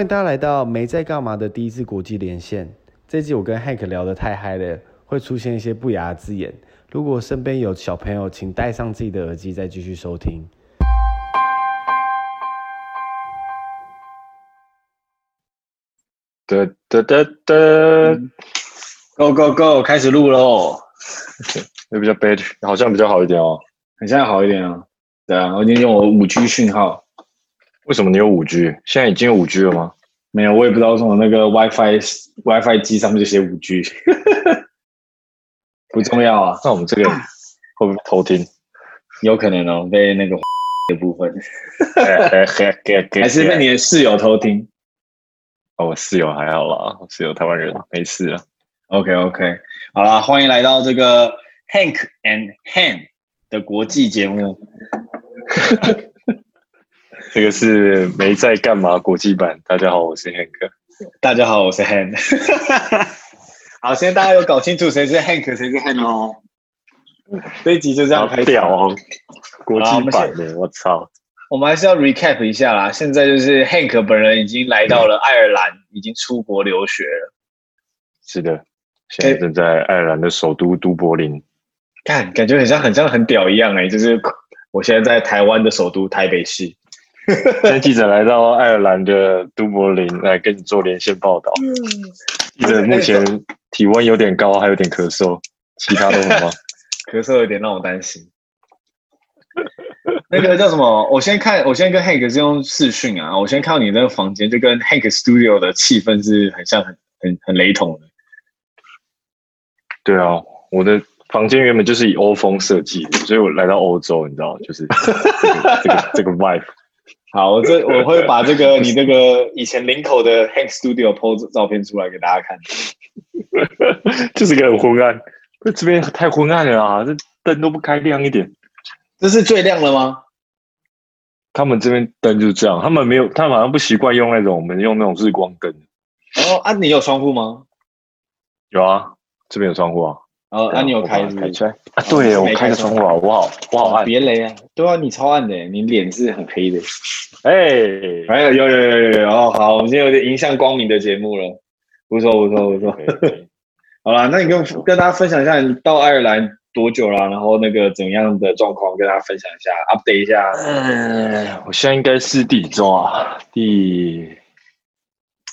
欢迎大家来到没在干嘛的第一次国际连线。这集我跟 Hank 聊得太嗨了，会出现一些不雅的字眼。如果身边有小朋友，请戴上自己的耳机再继续收听。哒哒哒哒，Go Go Go，开始录喽！又比较 better，好像比较好一点哦，很像好一点哦。对啊，我已经用我五 G 讯号。为什么你有五 G？现在已经有五 G 了吗？没有，我也不知道为什么那个 WiFi WiFi 机上面就写五 G。不重要啊。那我们这个会不会偷听？有可能哦，被那个 的部分。还是被你的室友偷听？哦，我室友还好啦，我室友台湾人，没事啊。OK OK，好啦，欢迎来到这个 Hank and Han 的国际节目。这个是没在干嘛国际版。大家好，我是 Hank。大家好，我是 Hank。好，现在大家有搞清楚谁是 Hank，谁是 Hank 哦。这一集就这样开掉哦。国际版的，我操！我们还是要 recap 一下啦。现在就是 Hank 本人已经来到了爱尔兰，已经出国留学了。是的，现在正在爱尔兰的首都都柏林。看，感觉很像很像很屌一样哎、欸！就是我现在在台湾的首都台北市。现在记者来到爱尔兰的都柏林来跟你做连线报道。记者目前体温有点高，还有点咳嗽，其他都很好。咳嗽有点让我担心。那个叫什么？我先看，我先跟 Hank 是用视讯啊。我先看到你那个房间，就跟 Hank Studio 的气氛是很像很，很很很雷同的。对啊，我的房间原本就是以欧风设计的，所以我来到欧洲，你知道，就是这个这个这个 vibe。好，我这我会把这个你那个以前林口的 Hank Studio po 照片出来给大家看。就是个很昏暗，这边太昏暗了啊！这灯都不开亮一点。这是最亮了吗？他们这边灯就是这样，他们没有，他们好像不习惯用那种我们用那种日光灯。哦，啊，你有窗户吗？有啊，这边有窗户啊。哦，啊，你有开是不是？开开啊，对，我开个窗户啊，我好，我好暗。别雷啊！对啊，你超暗的，你脸是很黑的。哎，哎，有有有有有哦，好，我们今天有点迎向光明的节目了，不错不错不错。好啦，那你跟跟大家分享一下，你到爱尔兰。多久啦？然后那个怎样的状况，跟大家分享一下，update 一下。嗯，我现在应该是第几周啊？第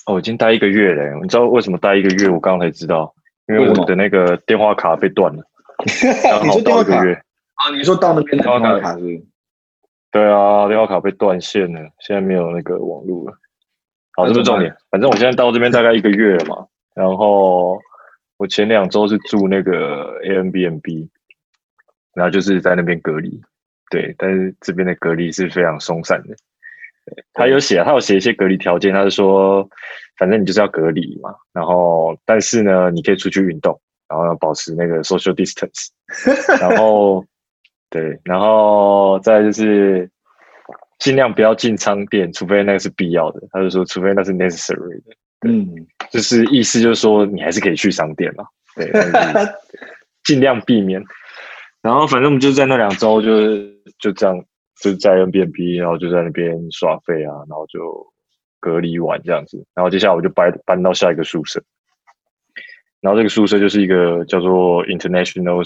哦，我已经待一个月了。你知道为什么待一个月？我刚刚才知道，因为我的那个电话卡被断了。你说电话卡？啊，你说到那边的电话卡是？对啊，电话卡被断线了，现在没有那个网络了。好，这不是重点。反正我现在到这边大概一个月了嘛，然后。我前两周是住那个 Airbnb，然后就是在那边隔离，对，但是这边的隔离是非常松散的。他有写，他有写一些隔离条件，他是说，反正你就是要隔离嘛，然后但是呢，你可以出去运动，然后要保持那个 social distance，然后对，然后再就是尽量不要进商店，除非那个是必要的。他就说，除非那是 necessary 的。嗯，就是意思就是说，你还是可以去商店嘛，对，尽量避免。然后反正我们就在那两周，就是就这样，就在 Airbnb，然后就在那边耍废啊，然后就隔离完这样子。然后接下来我就搬搬到下一个宿舍，然后这个宿舍就是一个叫做 International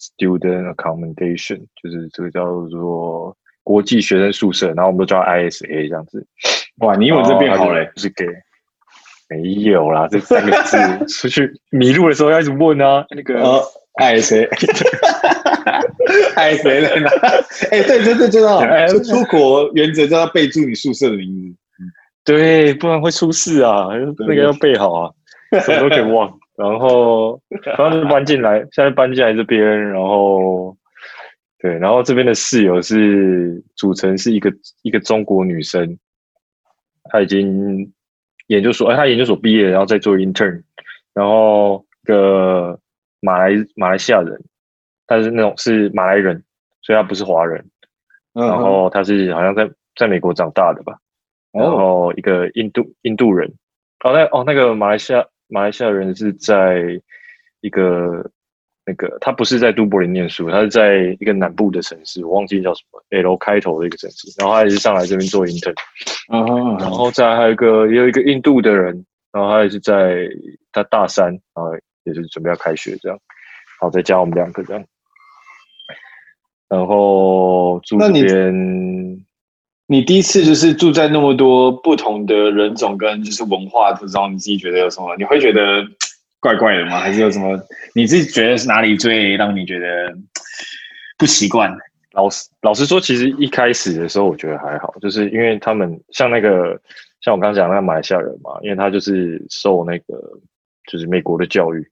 Student Accommodation，就是这个叫做国际学生宿舍，然后我们都叫 ISA 这样子。哇，你英文这边好嘞，就是给。没有啦，这三个字 出去迷路的时候要一直问啊。那个爱谁？爱谁的呢？哎，对对对，知道。就出国原则就要备注你宿舍的名字，对，不然会出事啊。那个要备好啊，什么都可以忘。然后然后就搬进来，现在搬进来这边，然后对，然后这边的室友是组成是一个一个中国女生，她已经。研究所，哎，她研究所毕业，然后在做 intern，然后个马来马来西亚人，他是那种是马来人，所以她不是华人，然后她是好像在在美国长大的吧，然后一个印度印度人，哦那哦那个马来西亚马来西亚人是在一个那个他不是在都柏林念书，他是在一个南部的城市，我忘记叫什么 L 开头的一个城市。然后他也是上来这边做 intern，然后再还有一个也有一个印度的人，然后他也是在他大三，然后也是准备要开学这样，好再加我们两个这样，然后住这边。你第一次就是住在那么多不同的人种跟就是文化之中，你自己觉得有什么？你会觉得怪怪的吗？还是有什么？你自己觉得是哪里最让你觉得不习惯？老实老实说，其实一开始的时候我觉得还好，就是因为他们像那个像我刚刚讲那个马来西亚人嘛，因为他就是受那个就是美国的教育，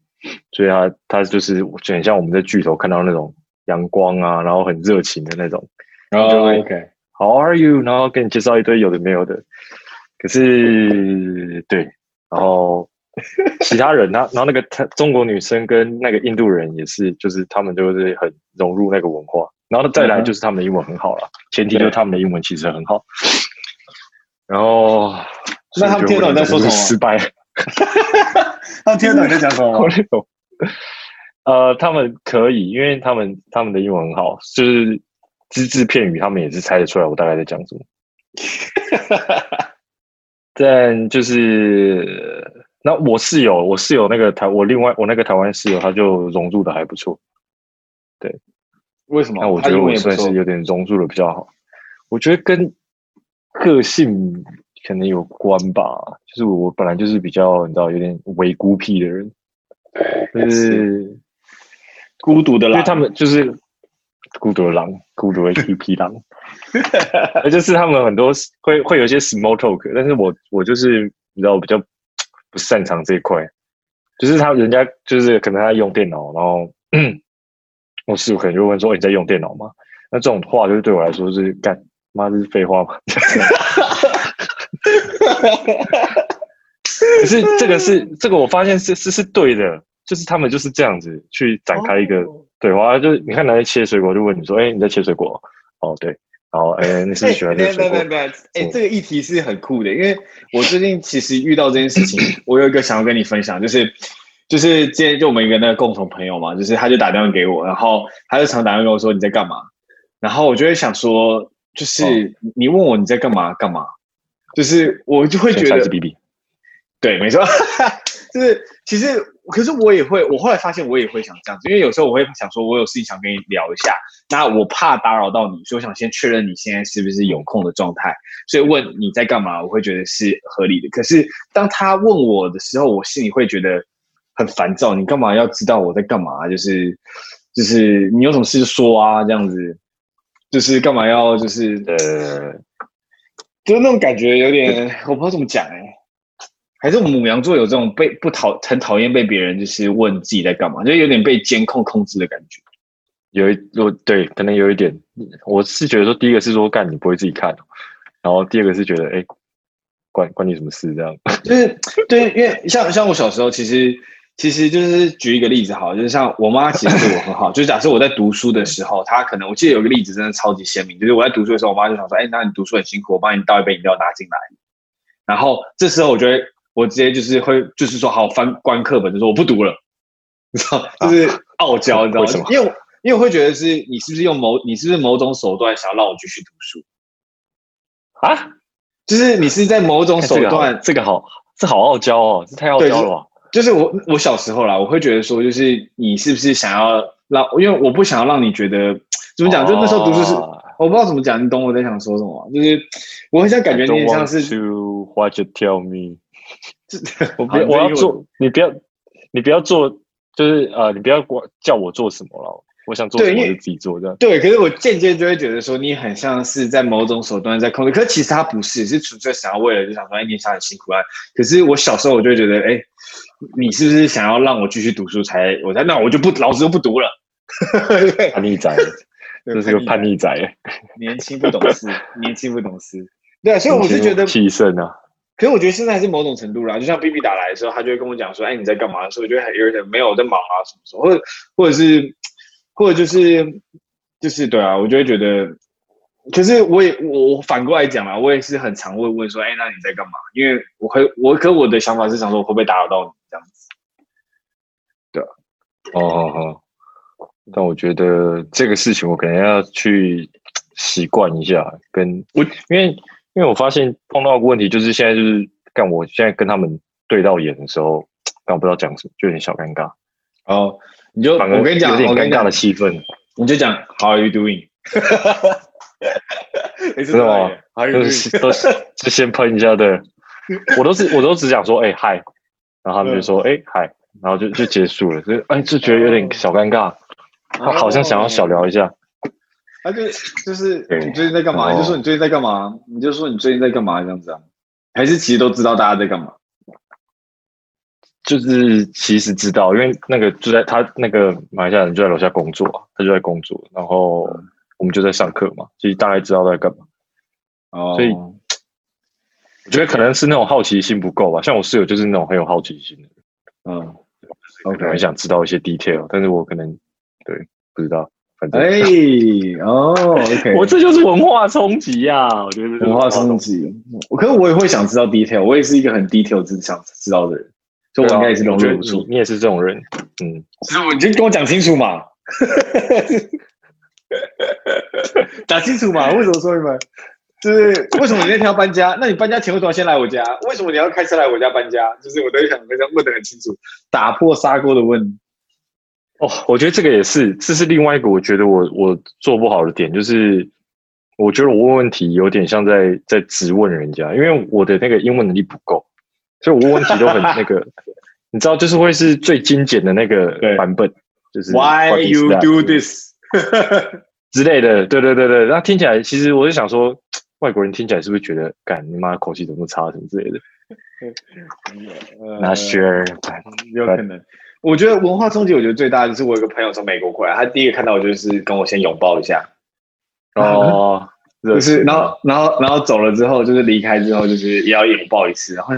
所以他他就是就很像我们在剧头看到那种阳光啊，然后很热情的那种，然后。OK。How are you？然后给你介绍一堆有的没有的，可是对，然后其他人，他然后那个他中国女生跟那个印度人也是，就是他们就是很融入那个文化，然后再来就是他们的英文很好了，前提就是他们的英文其实很好。然后那他们听懂你在说什么？失败。他们听懂你在讲什么？呃，他们可以，因为他们他们的英文很好，就是。只字片语，他们也是猜得出来我大概在讲什么。但就是那我室友，我室友那个台，我另外我那个台湾室友，他就融入的还不错。对，为什么？那我觉得我算是有点融入的比较好。我觉得跟个性可能有关吧。就是我本来就是比较你知道有点伪孤僻的人，就是孤独的啦，因为他们就是。孤独的狼，孤独的一匹狼，就是他们很多会会有一些 small talk，但是我我就是你知道我比较不擅长这一块，就是他人家就是可能他在用电脑，然后 我室友可能就问说，你在用电脑吗？那这种话就是对我来说是干妈这是废话嘛。可是这个是这个我发现是是是对的，就是他们就是这样子去展开一个。Oh. 对，我就是你看，男人切水果，就问你说：“哎，你在切水果？”哦，对，然后哎，你是喜欢吃水果？对对对，哎，这个议题是很酷的，因为我最近其实遇到这件事情，我有一个想要跟你分享，就是就是今天就我们一个那个共同朋友嘛，就是他就打电话给我，然后他就常打电话跟我说：“你在干嘛？”然后我就会想说，就是你问我你在干嘛干嘛，就是我就会觉得，对，没错，就是其实。可是我也会，我后来发现我也会想这样子，因为有时候我会想说，我有事情想跟你聊一下，那我怕打扰到你，所以我想先确认你现在是不是有空的状态，所以问你在干嘛，我会觉得是合理的。可是当他问我的时候，我心里会觉得很烦躁，你干嘛要知道我在干嘛？就是就是你有什么事就说啊，这样子，就是干嘛要就是呃，就是那种感觉有点我不知道怎么讲哎、欸。还是母羊座有这种被不讨很讨厌被别人就是问自己在干嘛，就有点被监控控制的感觉。有一，有对，可能有一点。我是觉得说，第一个是说干你不会自己看，然后第二个是觉得哎，关关你什么事这样？就是 对，因为像像我小时候，其实其实就是举一个例子好，就是像我妈其实对我很好，就是假设我在读书的时候，她可能我记得有一个例子真的超级鲜明，就是我在读书的时候，我妈就想说，哎，那你读书很辛苦，我帮你倒一杯饮料拿进来，然后这时候我觉得。我直接就是会，就是说好翻关课本，就说我不读了，你知道，就是傲娇，你知道吗？为什么？因为因为我会觉得是你是不是用某你是不是某种手段想要让我继续读书啊？就是你是在某种手段，这个好，这好傲娇哦，这太傲娇了吧？就是我我小时候啦，我会觉得说，就是你是不是想要让，因为我不想要让你觉得怎么讲，就那时候读书是我不知道怎么讲，你懂我在想说什么？就是我很想感觉你像是 to what you tell me。我不要，我要做，你不要，你不要做，就是呃，你不要管叫我做什么了。我想做什么就自己做这样。对，可是我渐渐就会觉得说，你很像是在某种手段在控制，可是其实他不是，是纯粹想要为了就想说，哎，你想很辛苦啊。可是我小时候我就会觉得，哎，你是不是想要让我继续读书才？我才那我就不，老子就不读了。叛逆仔，这是个叛逆仔。年轻不懂事，年轻不懂事。对啊，所以我是觉得气盛啊。可是我觉得现在还是某种程度啦，就像 B B 打来的时候，他就会跟我讲说：“哎，你在干嘛？”所以我觉得还有点没有在忙啊，什么什么，或者或者是或者就是就是对啊，我就会觉得。可是我也我反过来讲啊，我也是很常会问说：“哎，那你在干嘛？”因为我会我可我的想法是想说，我会不会打扰到你这样子？对啊，哦哦哦，但我觉得这个事情我可能要去习惯一下，跟我因为因为我发现碰到个问题就是现在就是干我现在跟他们对到眼的时候，但我不知道讲什么，就有点小尴尬。哦，你就我跟你讲，有点尴尬的气氛，你就讲 How are you doing？是吗？都是都是就先喷一下，对。我都是我都只讲说哎嗨，然后他们就说哎嗨，然后就就结束了，就哎就觉得有点小尴尬，他好像想要小聊一下。他就就是你最近在干嘛？你就说你最近在干嘛？你就说你最近在干嘛？这样子啊？还是其实都知道大家在干嘛？就是其实知道，因为那个就在他那个马来西亚人就在楼下工作，他就在工作，然后我们就在上课嘛，其实大概知道在干嘛。哦，所以我觉得可能是那种好奇心不够吧。像我室友就是那种很有好奇心的，嗯，OK，很想知道一些 detail，但是我可能对不知道，反正哎哦，OK，我这就是文化冲击呀，我觉得文化冲击。我可是我也会想知道 detail，我也是一个很 detail 只想知道的人。就我应该也是融入不出，你也是这种人，嗯，其实我你就跟我讲清楚嘛，讲清楚嘛，为什么说你们？就是为什么你那天要搬家？那你搬家前为什么要先来我家？为什么你要开车来我家搬家？就是我都想非常问得很清楚，打破砂锅的问。哦，我觉得这个也是，这是另外一个我觉得我我做不好的点，就是我觉得我问问题有点像在在质问人家，因为我的那个英文能力不够。所以我问问题都很那个，你知道，就是会是最精简的那个版本，就是 Why you do this 之类的，对对对对。那听起来，其实我就想说，外国人听起来是不是觉得，干你妈口气怎么差，什么之类的？Not sure，有可能。我觉得文化冲击，我觉得最大的就是我有个朋友从美国过来，他第一个看到我就是跟我先拥抱一下，哦，就是，然后然后然后走了之后，就是离开之后，就是也要拥抱一次，然后。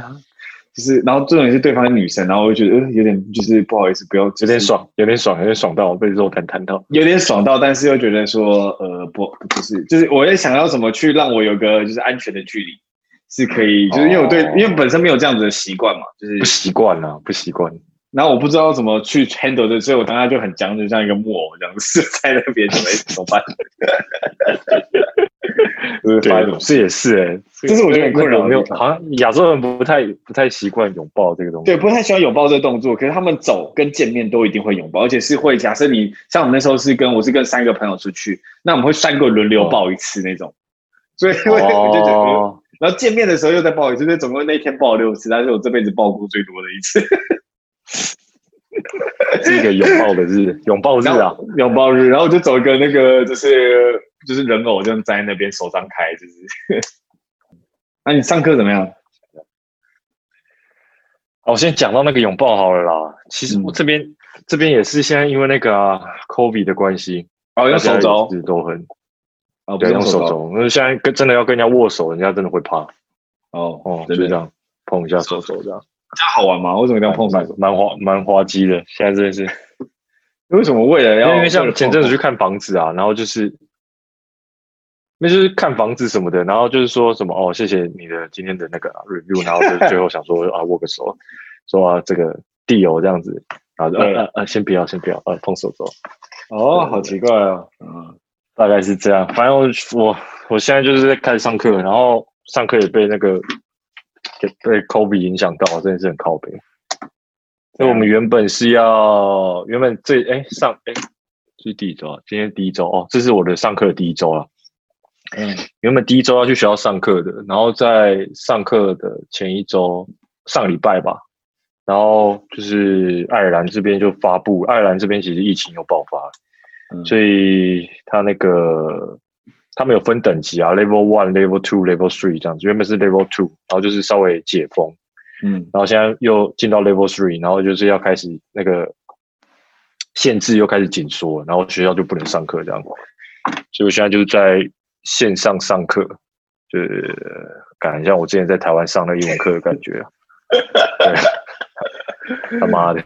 就是，然后重点是对方是女生，然后我就觉得，呃，有点就是不好意思，不要，有点爽，有点爽，有点爽到被肉弹弹到，有点爽到，但是又觉得说，呃，不，不是，就是我在想要怎么去让我有个就是安全的距离，是可以，就是因为我对，因为本身没有这样子的习惯嘛，就是不习惯啊，不习惯。然后我不知道怎么去 handle 的，所以我当时就很僵，就像一个木偶这样子 在那边，怎么 怎么办？对，这也是哎、欸，这是我觉得很困扰。没有，好像亚洲人不太不太习惯拥抱这个东西。对，不太喜欢拥抱这个动作。可是他们走跟见面都一定会拥抱，而且是会假设你像我们那时候是跟我是跟三个朋友出去，那我们会三个轮流抱一次那种。哦、所以我就觉得，哦、然后见面的时候又再抱一次，所以总共那一天抱了六次，但是我这辈子抱过最多的一次。是一个拥抱的日，拥抱日啊，拥抱日。然后我就走一个那个，就是就是人偶，这样站在那边，手张开，就是。那、啊、你上课怎么样？我先讲到那个拥抱好了啦。其实我这边、嗯、这边也是现在因为那个、啊、COVID 的关系，哦，用手肘都很，哦，对，用手肘。那现在跟真的要跟人家握手，人家真的会怕。哦哦，就这样碰一下手肘这样。这样好玩吗？为什么一定要碰上？蛮滑蛮滑稽的。现在真的是，为什么为了要？因为像前阵子去看房子啊，然后就是，那就是看房子什么的，然后就是说什么哦，谢谢你的今天的那个 review，然后就最后想说啊握个手，说啊这个 deal 这样子，然后就呃呃先不要先不要呃碰手肘。哦，好奇怪啊，嗯，大概是这样。反正我我我现在就是在开始上课，然后上课也被那个。被 COVID 影响到，真的是很靠背。因为我们原本是要，原本这哎上哎，这是第一周啊，今天第一周哦，这是我的上课的第一周啊。嗯，原本第一周要去学校上课的，然后在上课的前一周，上礼拜吧，然后就是爱尔兰这边就发布，爱尔兰这边其实疫情又爆发，嗯、所以他那个。他们有分等级啊，Level One、Level Two、Level Three 这样子。原本是 Level Two，然后就是稍微解封，嗯，然后现在又进到 Level Three，然后就是要开始那个限制又开始紧缩，然后学校就不能上课这样。所以我现在就是在线上上课，就是感觉像我之前在台湾上的英文课的感觉。对，他妈的，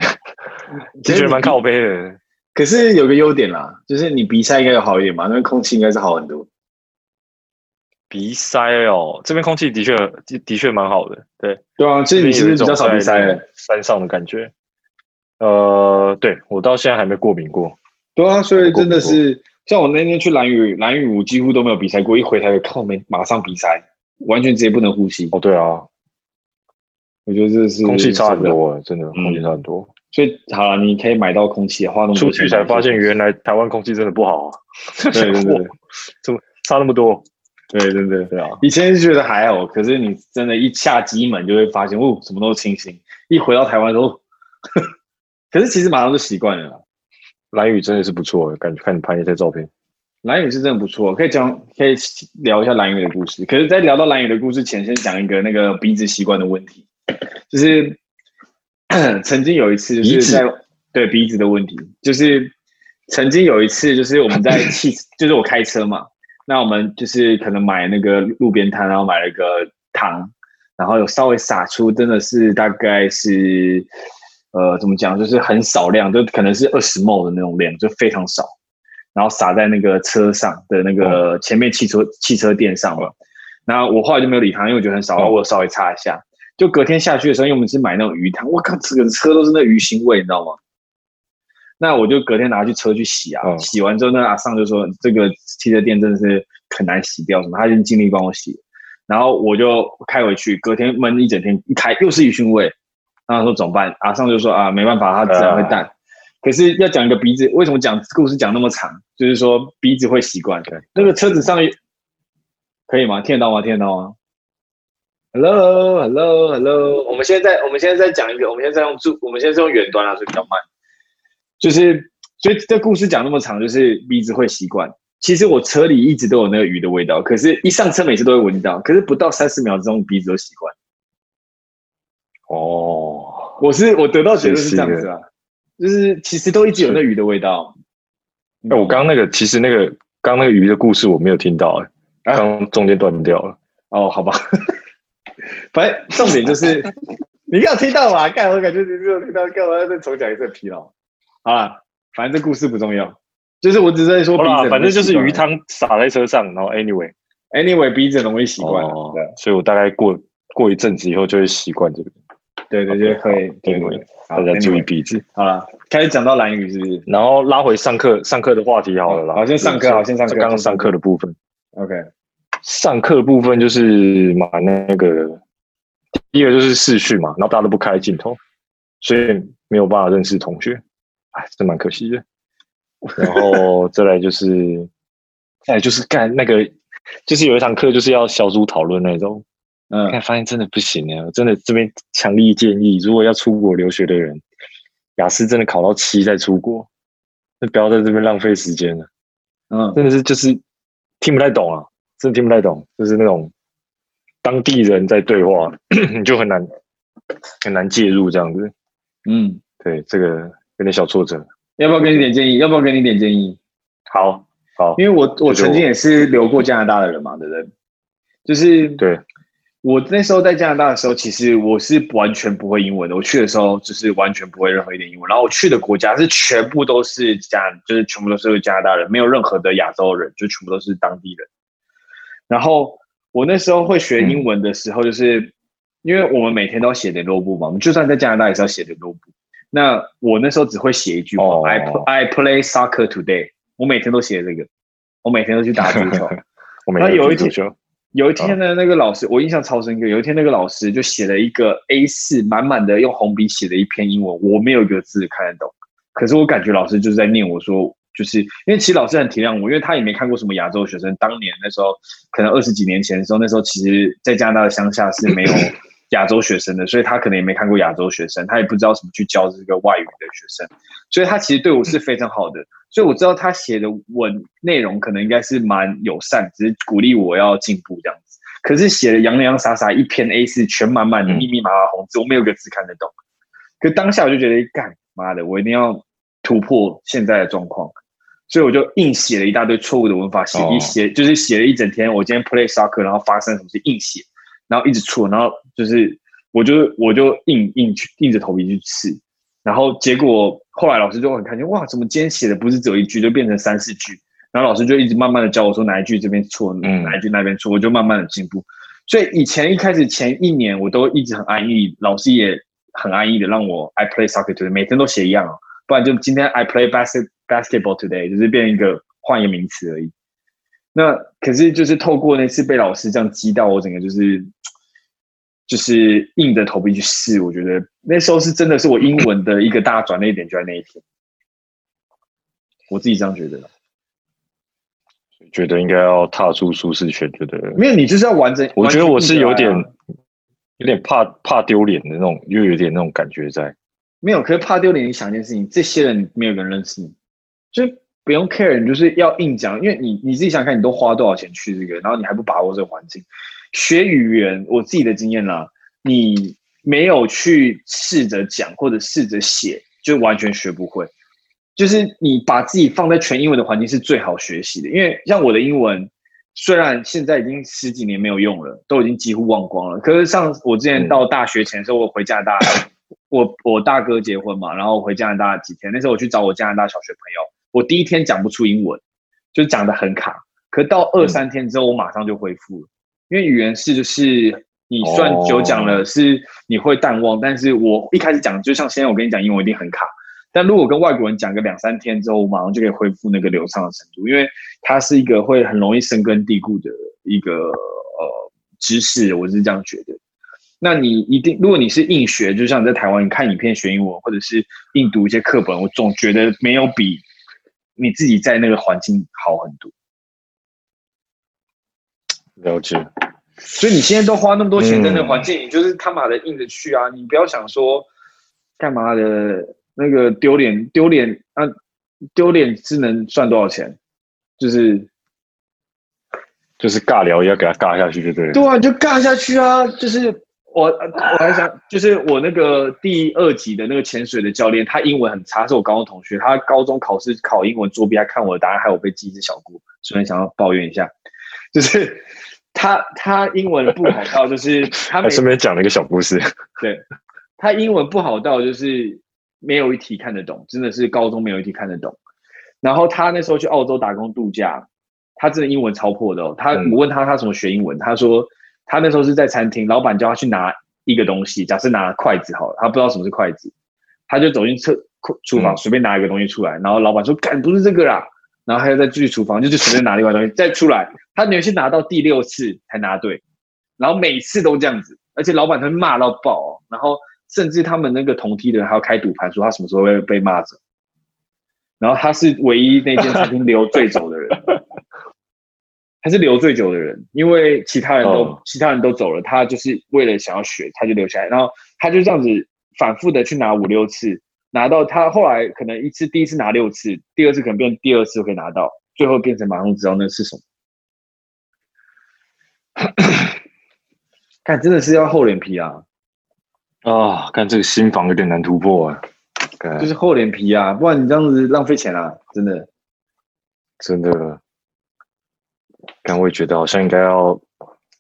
其实蛮靠背的。可是有个优点啦，就是你鼻塞应该要好一点嘛，那空气应该是好很多。鼻塞哦，这边空气的确的的确蛮好的，对对啊，其实你是比较少鼻塞？山上的感觉，呃，对我到现在还没过敏过。对啊，所以真的是像我那天去兰屿，兰屿我几乎都没有鼻塞过，一回台靠没马上鼻塞，完全直接不能呼吸。哦，对啊，我觉得这是空气差很多，真的空气差很多。所以好了，你可以买到空气，花那么多钱出去才发现原来台湾空气真的不好啊！对对对，怎么差那么多？对对对对啊！以前是觉得还好，可是你真的，一下机门就会发现，哦，什么都清新。一回到台湾之后，可是其实马上就习惯了。蓝宇真的是不错，感觉看你拍那些照片，蓝宇是真的不错，可以讲可以聊一下蓝宇的故事。可是，在聊到蓝宇的故事前，先讲一个那个鼻子习惯的问题，就是。曾经有一次，就是在对鼻子的问题，就是曾经有一次，就是我们在汽，就是我开车嘛，那我们就是可能买那个路边摊，然后买了一个糖，然后有稍微撒出，真的是大概是呃怎么讲，就是很少量，就可能是二十 ml 的那种量，就非常少，然后撒在那个车上的那个前面汽车汽车垫上了，然后我后来就没有理他，因为我觉得很少，我稍微擦一下。就隔天下去的时候，因为我们是买那种鱼汤，我靠，整个车都是那鱼腥味，你知道吗？那我就隔天拿去车去洗啊，嗯、洗完之后，那阿尚就说这个汽车店真的是很难洗掉，什么，他已经尽力帮我洗。然后我就开回去，隔天闷一整天，一开又是一熏味。然后说怎么办？阿尚就说啊，没办法，它自然会淡。呃、可是要讲一个鼻子，为什么讲故事讲那么长？就是说鼻子会习惯。对，那个车子上面可以吗？听得到吗？听得到吗？Hello，Hello，Hello，我们现在我们现在在讲一个，我们现在在用助，我们现在是用远端啊，所以比较慢。就是，所以这故事讲那么长，就是鼻子会习惯。其实我车里一直都有那个鱼的味道，可是一上车每次都会闻到，可是不到三十秒钟鼻子都习惯。哦，我是我得到结论是这样子啊，就是其实都一直有那鱼的味道。哎，我刚刚那个其实那个刚刚那个鱼的故事我没有听到，哎，刚中间断掉了。哦，好吧。反正重点就是，你刚有听到吗？干，我感觉你没有听到，干嘛要再重讲一次疲劳？好了，反正这故事不重要，就是我只是在说鼻子，反正就是鱼汤洒在车上，然后 anyway，anyway anyway, 鼻子容易习惯，哦、对，所以我大概过过一阵子以后就会习惯这个，对对对，会，对对，大家注意鼻子。好了，开始讲到蓝鱼是不是？然后拉回上课上课的话题好了啦，好，先上课，好，先上课，刚刚上课的部分，OK。上课部分就是嘛那个，第一个就是视讯嘛，然后大家都不开镜头，所以没有办法认识同学，哎，这蛮可惜的。然后 再来就是，再就是干那个，就是有一堂课就是要小组讨论那种，嗯，发现真的不行啊，真的这边强力建议，如果要出国留学的人，雅思真的考到七再出国，那不要在这边浪费时间了，嗯，真的是就是听不太懂啊。真的听不太懂，就是那种当地人在对话，你就很难很难介入这样子。嗯，对，这个有点小挫折。要不要给你点建议？要不要给你点建议？好，好，因为我我曾经也是留过加拿大的人嘛，对不对？就是对，我那时候在加拿大的时候，其实我是完全不会英文的。我去的时候就是完全不会任何一点英文，然后我去的国家是全部都是加，就是全部都是加拿大人，没有任何的亚洲人，就全部都是当地人。然后我那时候会学英文的时候，就是、嗯、因为我们每天都要写联络簿嘛，我们就算在加拿大也是要写联络簿。那我那时候只会写一句话、哦、I I play soccer today。我每天都写这个，我每天都去打足球。那有一天，有一天呢，那个老师、哦、我印象超深刻。有一天那个老师就写了一个 A 四满满的用红笔写了一篇英文，我没有一个字看得懂，可是我感觉老师就是在念我说。就是因为其实老师很体谅我，因为他也没看过什么亚洲学生。当年那时候，可能二十几年前的时候，那时候其实，在加拿大的乡下是没有亚洲学生的，所以他可能也没看过亚洲学生，他也不知道怎么去教这个外语的学生，所以他其实对我是非常好的。所以我知道他写的文内容可能应该是蛮友善，只是鼓励我要进步这样子。可是写的洋洋洒洒一篇 A 四全满满的密密麻麻红字，我没有个字看得懂。可当下我就觉得，干妈的，我一定要突破现在的状况。所以我就硬写了一大堆错误的文法，写一写就是写了一整天。我今天 play soccer，然后发生什么事硬写，然后一直错，然后就是我就我就硬硬去硬着头皮去试，然后结果后来老师就很开心，哇，怎么今天写的不是只有一句，就变成三四句？然后老师就一直慢慢的教我说哪一句这边错，哪一句那边错，我就慢慢的进步。所以以前一开始前一年我都一直很安逸，老师也很安逸的让我 I play soccer，today，每天都写一样，不然就今天 I play basket。basketball today，就是变一个换一个名词而已。那可是就是透过那次被老师这样激到，我整个就是 就是硬着头皮去试。我觉得那时候是真的是我英文的一个大转捩点，就在那一天。我自己这样觉得。觉得应该要踏出舒适圈，觉得没有，你就是要完整。我觉得我是有点有点怕怕丢脸的那种，又有点那种感觉在。没有，可是怕丢脸。你想一件事情，这些人没有人认识你，就不用 care。你就是要硬讲，因为你你自己想想看，你都花多少钱去这个，然后你还不把握这个环境。学语言，我自己的经验啦，你没有去试着讲或者试着写，就完全学不会。就是你把自己放在全英文的环境是最好学习的，因为像我的英文，虽然现在已经十几年没有用了，都已经几乎忘光了。可是像我之前到大学前的时候，我回加拿大，我我大哥结婚嘛，然后回加拿大几天，那时候我去找我加拿大小学朋友，我第一天讲不出英文，就讲的很卡。可到二三天之后，我马上就恢复了，因为语言是就是你算久讲了，是你会淡忘，但是我一开始讲，就像现在我跟你讲英文一定很卡。但如果跟外国人讲个两三天之后，我马上就可以恢复那个流畅的程度，因为它是一个会很容易深根蒂固的一个呃知识，我是这样觉得。那你一定，如果你是硬学，就像你在台湾你看影片学英文，或者是硬读一些课本，我总觉得没有比你自己在那个环境好很多。了解。所以你现在都花那么多钱在那个环境，嗯、你就是他妈的硬着去啊！你不要想说干嘛的。那个丢脸丢脸啊，丢脸是能赚多少钱？就是就是尬聊，也要给他尬下去就对了。对啊，就尬下去啊！就是我我还想，就是我那个第二级的那个潜水的教练，他英文很差，是我高中同学。他高中考试考英文作弊，还看我的答案，害我被记一只小过。所以想要抱怨一下，就是他他英文不好到，就是他顺便讲了一个小故事。对，他英文不好到，就是。没有一题看得懂，真的是高中没有一题看得懂。然后他那时候去澳洲打工度假，他真的英文超破的哦。他我问他他怎么学英文，嗯、他说他那时候是在餐厅，老板叫他去拿一个东西，假设拿筷子好了，他不知道什么是筷子，他就走进厕厨房随便拿一个东西出来，然后老板说干不是这个啦，然后他又再继续厨房就去随便拿另外东西再出来，他连续拿到第六次才拿对，然后每次都这样子，而且老板他会骂到爆哦，然后。甚至他们那个同梯的人还要开赌盘，说他什么时候会被骂走。然后他是唯一那间餐厅留最久的人，他是留最久的人，因为其他人都、oh. 其他人都走了，他就是为了想要学，他就留下来。然后他就这样子反复的去拿五六次，拿到他后来可能一次第一次拿六次，第二次可能变第二次可以拿到，最后变成马上知道那是什么。看，真的是要厚脸皮啊！啊，看这个新房有点难突破啊，就是厚脸皮啊，不然你这样子浪费钱啊，真的，真的，但我也觉得好像应该要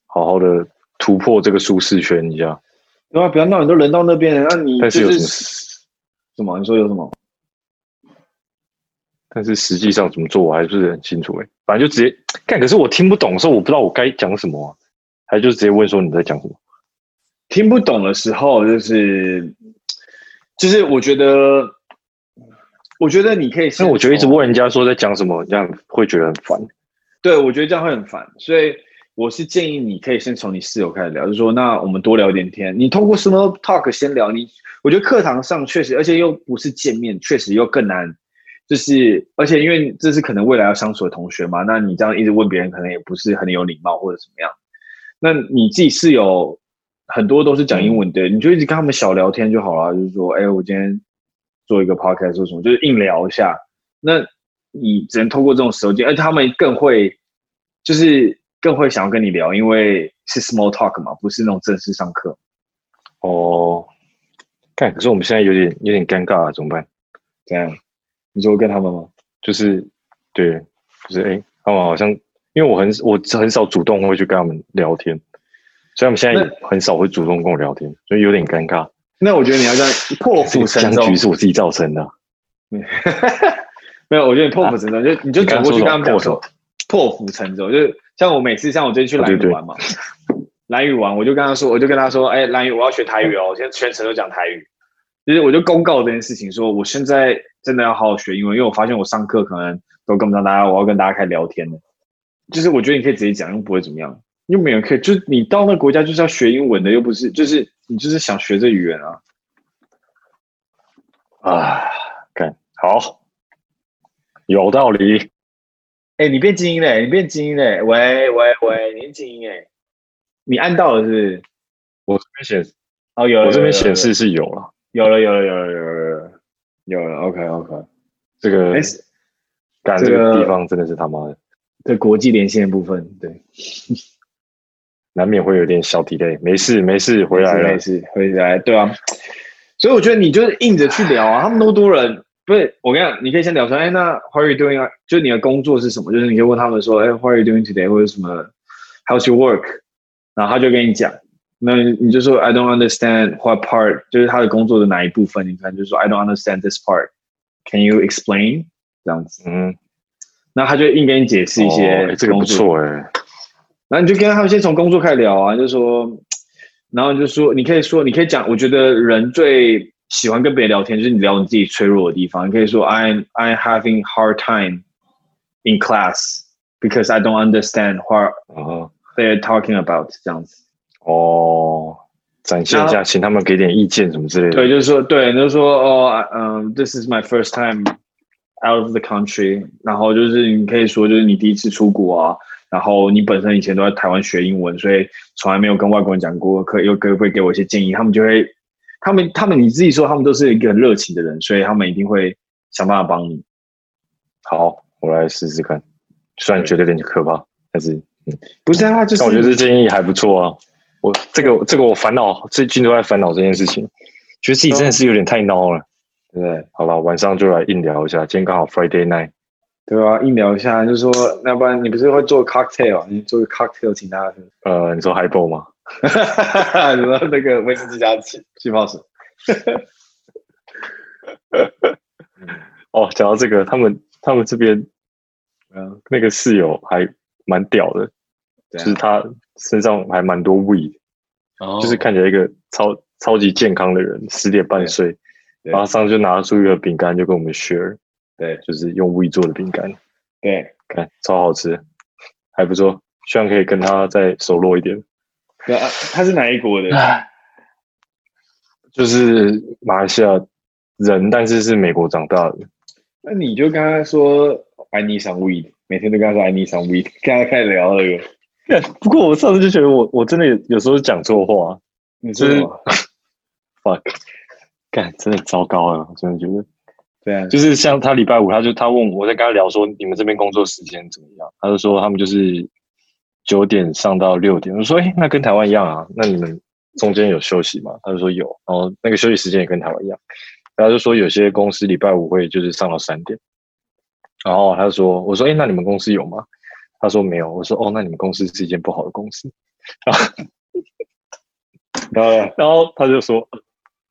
好好的突破这个舒适圈一下。对啊，不要闹，你都人到那边了，那你、就是、但是有什么？什么？你说有什么？但是实际上怎么做，我还不是很清楚哎。反正就直接干，可是我听不懂的时候，我不知道我该讲什么、啊，还就直接问说你在讲什么。听不懂的时候，就是，就是我觉得，我觉得你可以。但我觉得一直问人家说在讲什么，这样会觉得很烦。对，我觉得这样会很烦，所以我是建议你可以先从你室友开始聊，就是说，那我们多聊点天。你通过 small talk 先聊，你我觉得课堂上确实，而且又不是见面，确实又更难。就是，而且因为这是可能未来要相处的同学嘛，那你这样一直问别人，可能也不是很有礼貌或者怎么样。那你自己室友。很多都是讲英文的，你就一直跟他们小聊天就好了。就是说，哎、我今天做一个 podcast 做什么，就是硬聊一下。那你只能透过这种手机，而且他们更会，就是更会想要跟你聊，因为是 small talk 嘛，不是那种正式上课。哦，看，可是我们现在有点有点尴尬啊，怎么办？怎样？你说跟他们吗？就是，对，就是哎、欸，他们好像，因为我很我很少主动会去跟他们聊天。所以他们现在很少会主动跟我聊天，所以有点尴尬。那我觉得你要这样破釜沉舟，僵局是我自己造成的。没有，我觉得你破釜沉舟，就你就转过去跟他们讲说破釜沉舟，就是像我每次像我最近去兰屿玩嘛，兰屿玩，我就跟他说，我就跟他说，哎，兰屿我要学台语哦，我现在全程都讲台语，就是我就公告这件事情，说我现在真的要好好学英文，因为我发现我上课可能都跟不上大家，我要跟大家开始聊天的。就是我觉得你可以直接讲，又不会怎么样，又没有可以，就是你到那个国家就是要学英文的，又不是，就是你就是想学这语言啊。啊，干好，有道理。哎、欸，你变精英嘞！你变精英嘞！喂喂喂，你变精英哎！你按到了是不是？我这边显示哦，有了，我这边显示是有了，有了，有了，有了，有了，有了，有了。OK OK，这个干这个地方真的是他妈的，这国际连线的部分，对，难免会有点小 delay。没事没事，回来了，没事回来，对啊。所以我觉得你就是硬着去聊啊，他们那么多人。不是，我跟你讲，你可以先聊说，哎，那 How are you doing 啊？就是你的工作是什么？就是你可以问他们说，哎，How are you doing today？或者什么，How's your work？然后他就跟你讲，那你就说 I don't understand what part，就是他的工作的哪一部分？你看，就是说 I don't understand this part。Can you explain？这样子，嗯，那他就硬跟你解释一些、哦，这个不错哎。然后你就跟他们先从工作开始聊啊，就说，然后就说，你可以说，你可以讲，我觉得人最。喜欢跟别人聊天，就是你聊你自己脆弱的地方。你可以说 I'm I'm having hard time in class because I don't understand what they're talking about。这样子哦，展现一下，请他们给点意见什么之类的。对，就是说，对，就是说，哦，嗯，This is my first time out of the country。然后就是你可以说，就是你第一次出国啊，然后你本身以前都在台湾学英文，所以从来没有跟外国人讲过，可以又可不可以给我一些建议？他们就会。他们，他们，你自己说，他们都是一个很热情的人，所以他们一定会想办法帮你。好，我来试试看。虽然觉得有点可怕，但是，嗯，不是啊，就是。我觉得这建议还不错啊。我这个，这个我烦恼，最近都在烦恼这件事情，觉得自己真的是有点太孬了。对不对？好了，晚上就来硬聊一下。今天刚好 Friday night，对吧？硬聊一下，就是说，要不然你不是会做 cocktail？你做个 cocktail 请大家喝。呃，你说 highball 吗？哈哈哈哈什么那个威士忌加气气泡水？哦，讲到这个，他们他们这边，嗯，那个室友还蛮屌的，就是他身上还蛮多 weed，就是看起来一个超超级健康的人，十点半睡，然后上次就拿出一个饼干就跟我们 share，对，就是用 weed 做的饼干，对，看超好吃，还不错，希望可以跟他再熟络一点。对啊，他是哪一国的？就是马来西亚人，但是是美国长大的。那你就跟他说 I need some weed，每天都跟他说 I need some weed，跟他开始聊那个。不过我上次就觉得我我真的有时候讲错话，你就是 fuck，干真的糟糕了，我真的觉得。对啊，就是像他礼拜五，他就他问我，我在跟他聊说你们这边工作时间怎么样，他就说他们就是。九点上到六点，我说：“哎，那跟台湾一样啊？那你们中间有休息吗？”他就说有，然后那个休息时间也跟台湾一样。然后就说有些公司礼拜五会就是上到三点。然后他就说：“我说，哎，那你们公司有吗？”他说没有。我说：“哦，那你们公司是一间不好的公司。”然后，然后他就说：“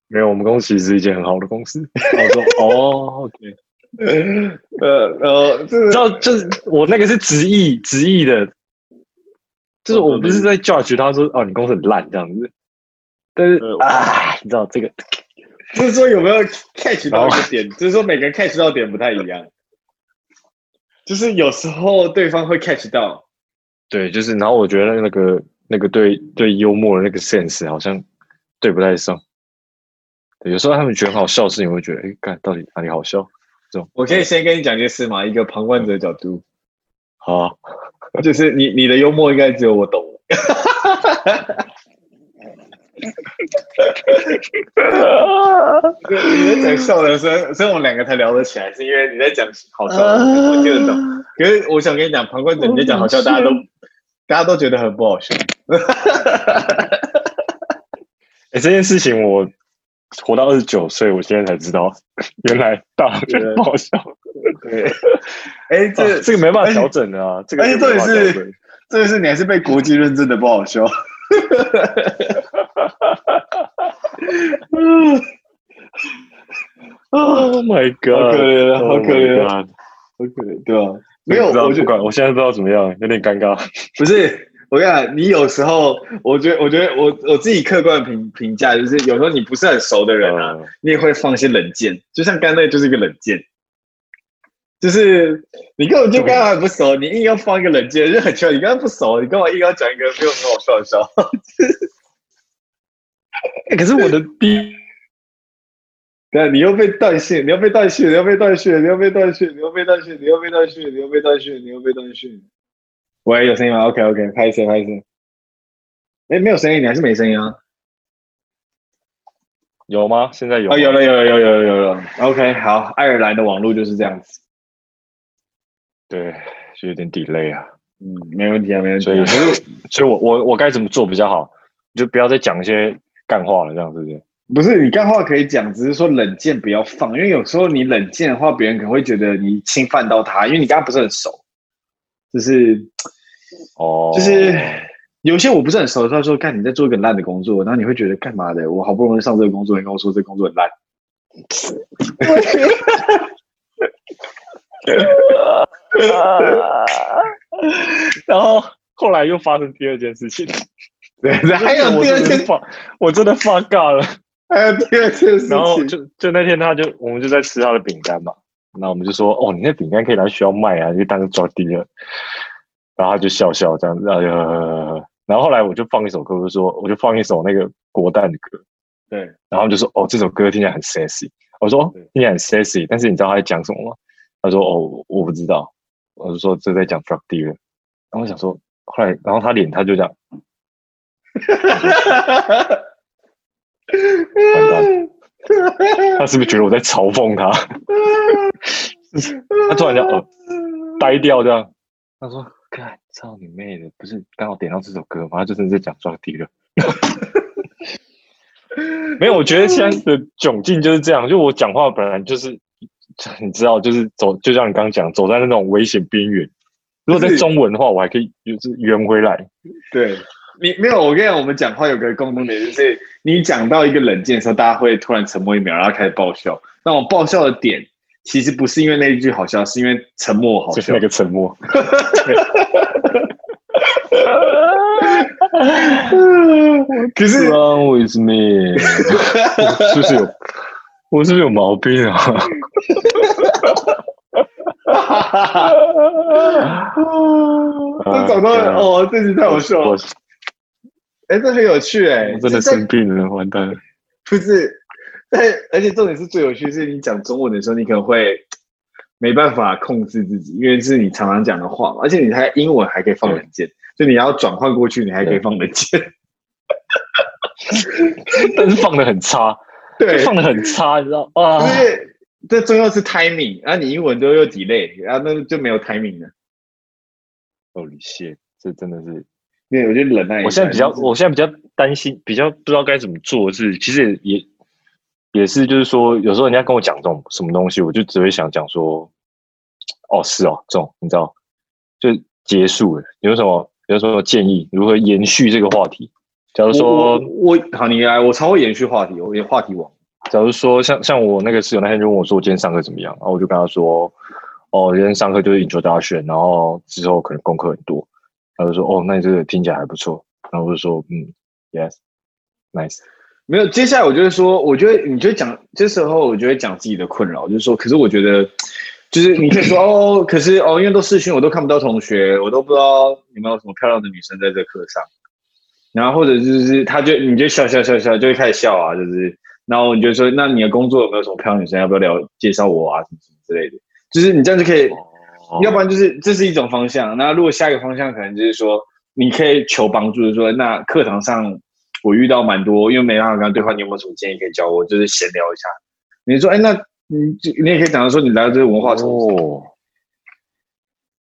没有，我们公司其实是一间很好的公司。”我说：“哦，OK。” 呃，然后这知道就是我那个是直译直译的。就是我不是在 judge 他说哦，你公司很烂这样子，但是啊，你知道这个，就是说有没有 catch 到一个点，就是说每个人 catch 到点不太一样，就是有时候对方会 catch 到，对，就是然后我觉得那个那个对对幽默的那个 sense 好像对不太上，对，有时候他们觉得很好笑的事情，我会觉得哎，看到底哪里好笑？这种。我可以先跟你讲件事嘛，一个旁观者的角度，好啊。就是你，你的幽默应该只有我懂。你在讲笑的时候，所以我们两个才聊得起来，是因为你在讲好笑的，我听得懂。可是我想跟你讲，旁观者你在讲好笑，大家都大家都觉得很不好笑。哎，这件事情我活到二十九岁，我现在才知道，原来大家觉得不好笑。对，哎、欸，这、啊、这个没办法调整的啊！这个，而且这也是，这也是你还是被国际认证的不好笑。Oh my god！好可怜啊，好可怜啊，好可怜，对吧？没有，我就管，我现在不知道怎么样，有点尴尬。不是，我跟你讲，你有时候，我觉得，我觉得我我自己客观的评评价就是，有时候你不是很熟的人啊，嗯、你也会放一些冷箭，就像刚才那就是一个冷箭，就是你根本就刚刚不熟，你硬要放一个冷箭，就很奇怪。你刚刚不熟，你干嘛硬要讲一个没有很好笑的笑？可是我的第，对，你又被断线，你又被断线，你又被断线，你又被断线，你又被断线，你又被断线，你又被断线，你又被断线。喂，有声音吗？OK OK，拍摄拍摄。哎，没有声音，你还是没声音啊？有吗？现在有？啊，有了，有了，有有有有。OK，好，爱尔兰的网络就是这样子。对，就有点 delay 啊。嗯，没问题啊，没问题。所以，所以我我我该怎么做比较好？就不要再讲一些干话了，这样是不是？不是，你干话可以讲，只是说冷箭不要放，因为有时候你冷箭的话，别人可能会觉得你侵犯到他，因为你跟他不是很熟，就是。哦，就是有些我不是很熟的，他说：“干，你在做一个烂的工作。”然后你会觉得干嘛的？我好不容易上这个工作，你跟我说这个工作很烂。然后后来又发生第二件事情，对，还有第二件，我真的发尬了。还有第二件事情，然后就就那天他就我们就在吃他的饼干嘛，然后我们就说：“哦，你那饼干可以来学校卖啊，就当个抓低了。”然后他就笑笑这样子，哎呀，然后后来我就放一首歌，我就说我就放一首那个国蛋的歌，对，然后就说哦，这首歌听起来很 sexy，我说听起来很 sexy，但是你知道他在讲什么吗？他说哦，我不知道，我就说这在讲 drug dealer，然后我想说，后来然后他脸他就这样，他是不是觉得我在嘲讽他？他突然间哦，呆掉这样，他说。看，操你妹的！不是刚好点到这首歌吗？他就真的在讲抓地了。没有，我觉得现在的窘境就是这样。就我讲话本来就是，你知道，就是走，就像你刚刚讲，走在那种危险边缘。如果在中文的话，我还可以就是圆回来。对你没有，我跟你讲，我们讲话有个共同点，就是你讲到一个冷静的时候，大家会突然沉默一秒，然后开始爆笑。那我爆笑的点。其实不是因为那一句好笑，是因为沉默好笑。就是那个沉默。可是，Wrong with me？我 是不是有？我是不是有毛病啊？我找到了哦，这集太好笑了。哎，这很有趣哎！我真的生病了，完蛋了。不是。但，而且重点是最有趣，是你讲中文的时候，你可能会没办法控制自己，因为是你常常讲的话嘛。而且你还英文还可以放冷箭，就你要转换过去，你还可以放冷箭，但是放的很差，对，放的很差，你知道啊？因为这重要是 timing，然后你英文都又 delay，然后那就没有 timing 了。Holy shit，这真的是，因为我觉得忍耐。我现在比较，我现在比较担心，比较不知道该怎么做，是其实也。也是，就是说，有时候人家跟我讲这种什么东西，我就只会想讲说，哦，是哦，这种你知道，就结束了。有什么有什么建议，如何延续这个话题？假如说我，我好，你来，我超会延续话题，我连话题网。假如说像像我那个室友那天就问我说，今天上课怎么样？然后我就跟他说，哦，今天上课就是 introduction，然后之后可能功课很多。他就说，哦，那你这个听起来还不错。然后我就说，嗯，yes，nice。没有，接下来我就会说，我觉得你就讲，这时候我就会讲自己的困扰，就是说，可是我觉得，就是你可以说哦，可是哦，因为都视讯，我都看不到同学，我都不知道有没有什么漂亮的女生在这课上，然后或者就是他就你就笑笑笑笑，就会开始笑啊，就是，然后你就说，那你的工作有没有什么漂亮女生，要不要聊介绍我啊，什么什么之类的，就是你这样就可以，要不然就是这是一种方向，那如果下一个方向可能就是说，你可以求帮助，就是说那课堂上。我遇到蛮多，因为没办法跟他对话，你有没有什么建议可以教我？就是闲聊一下。你说，哎，那你你也可以讲到说，你来到这个文化城市，哦、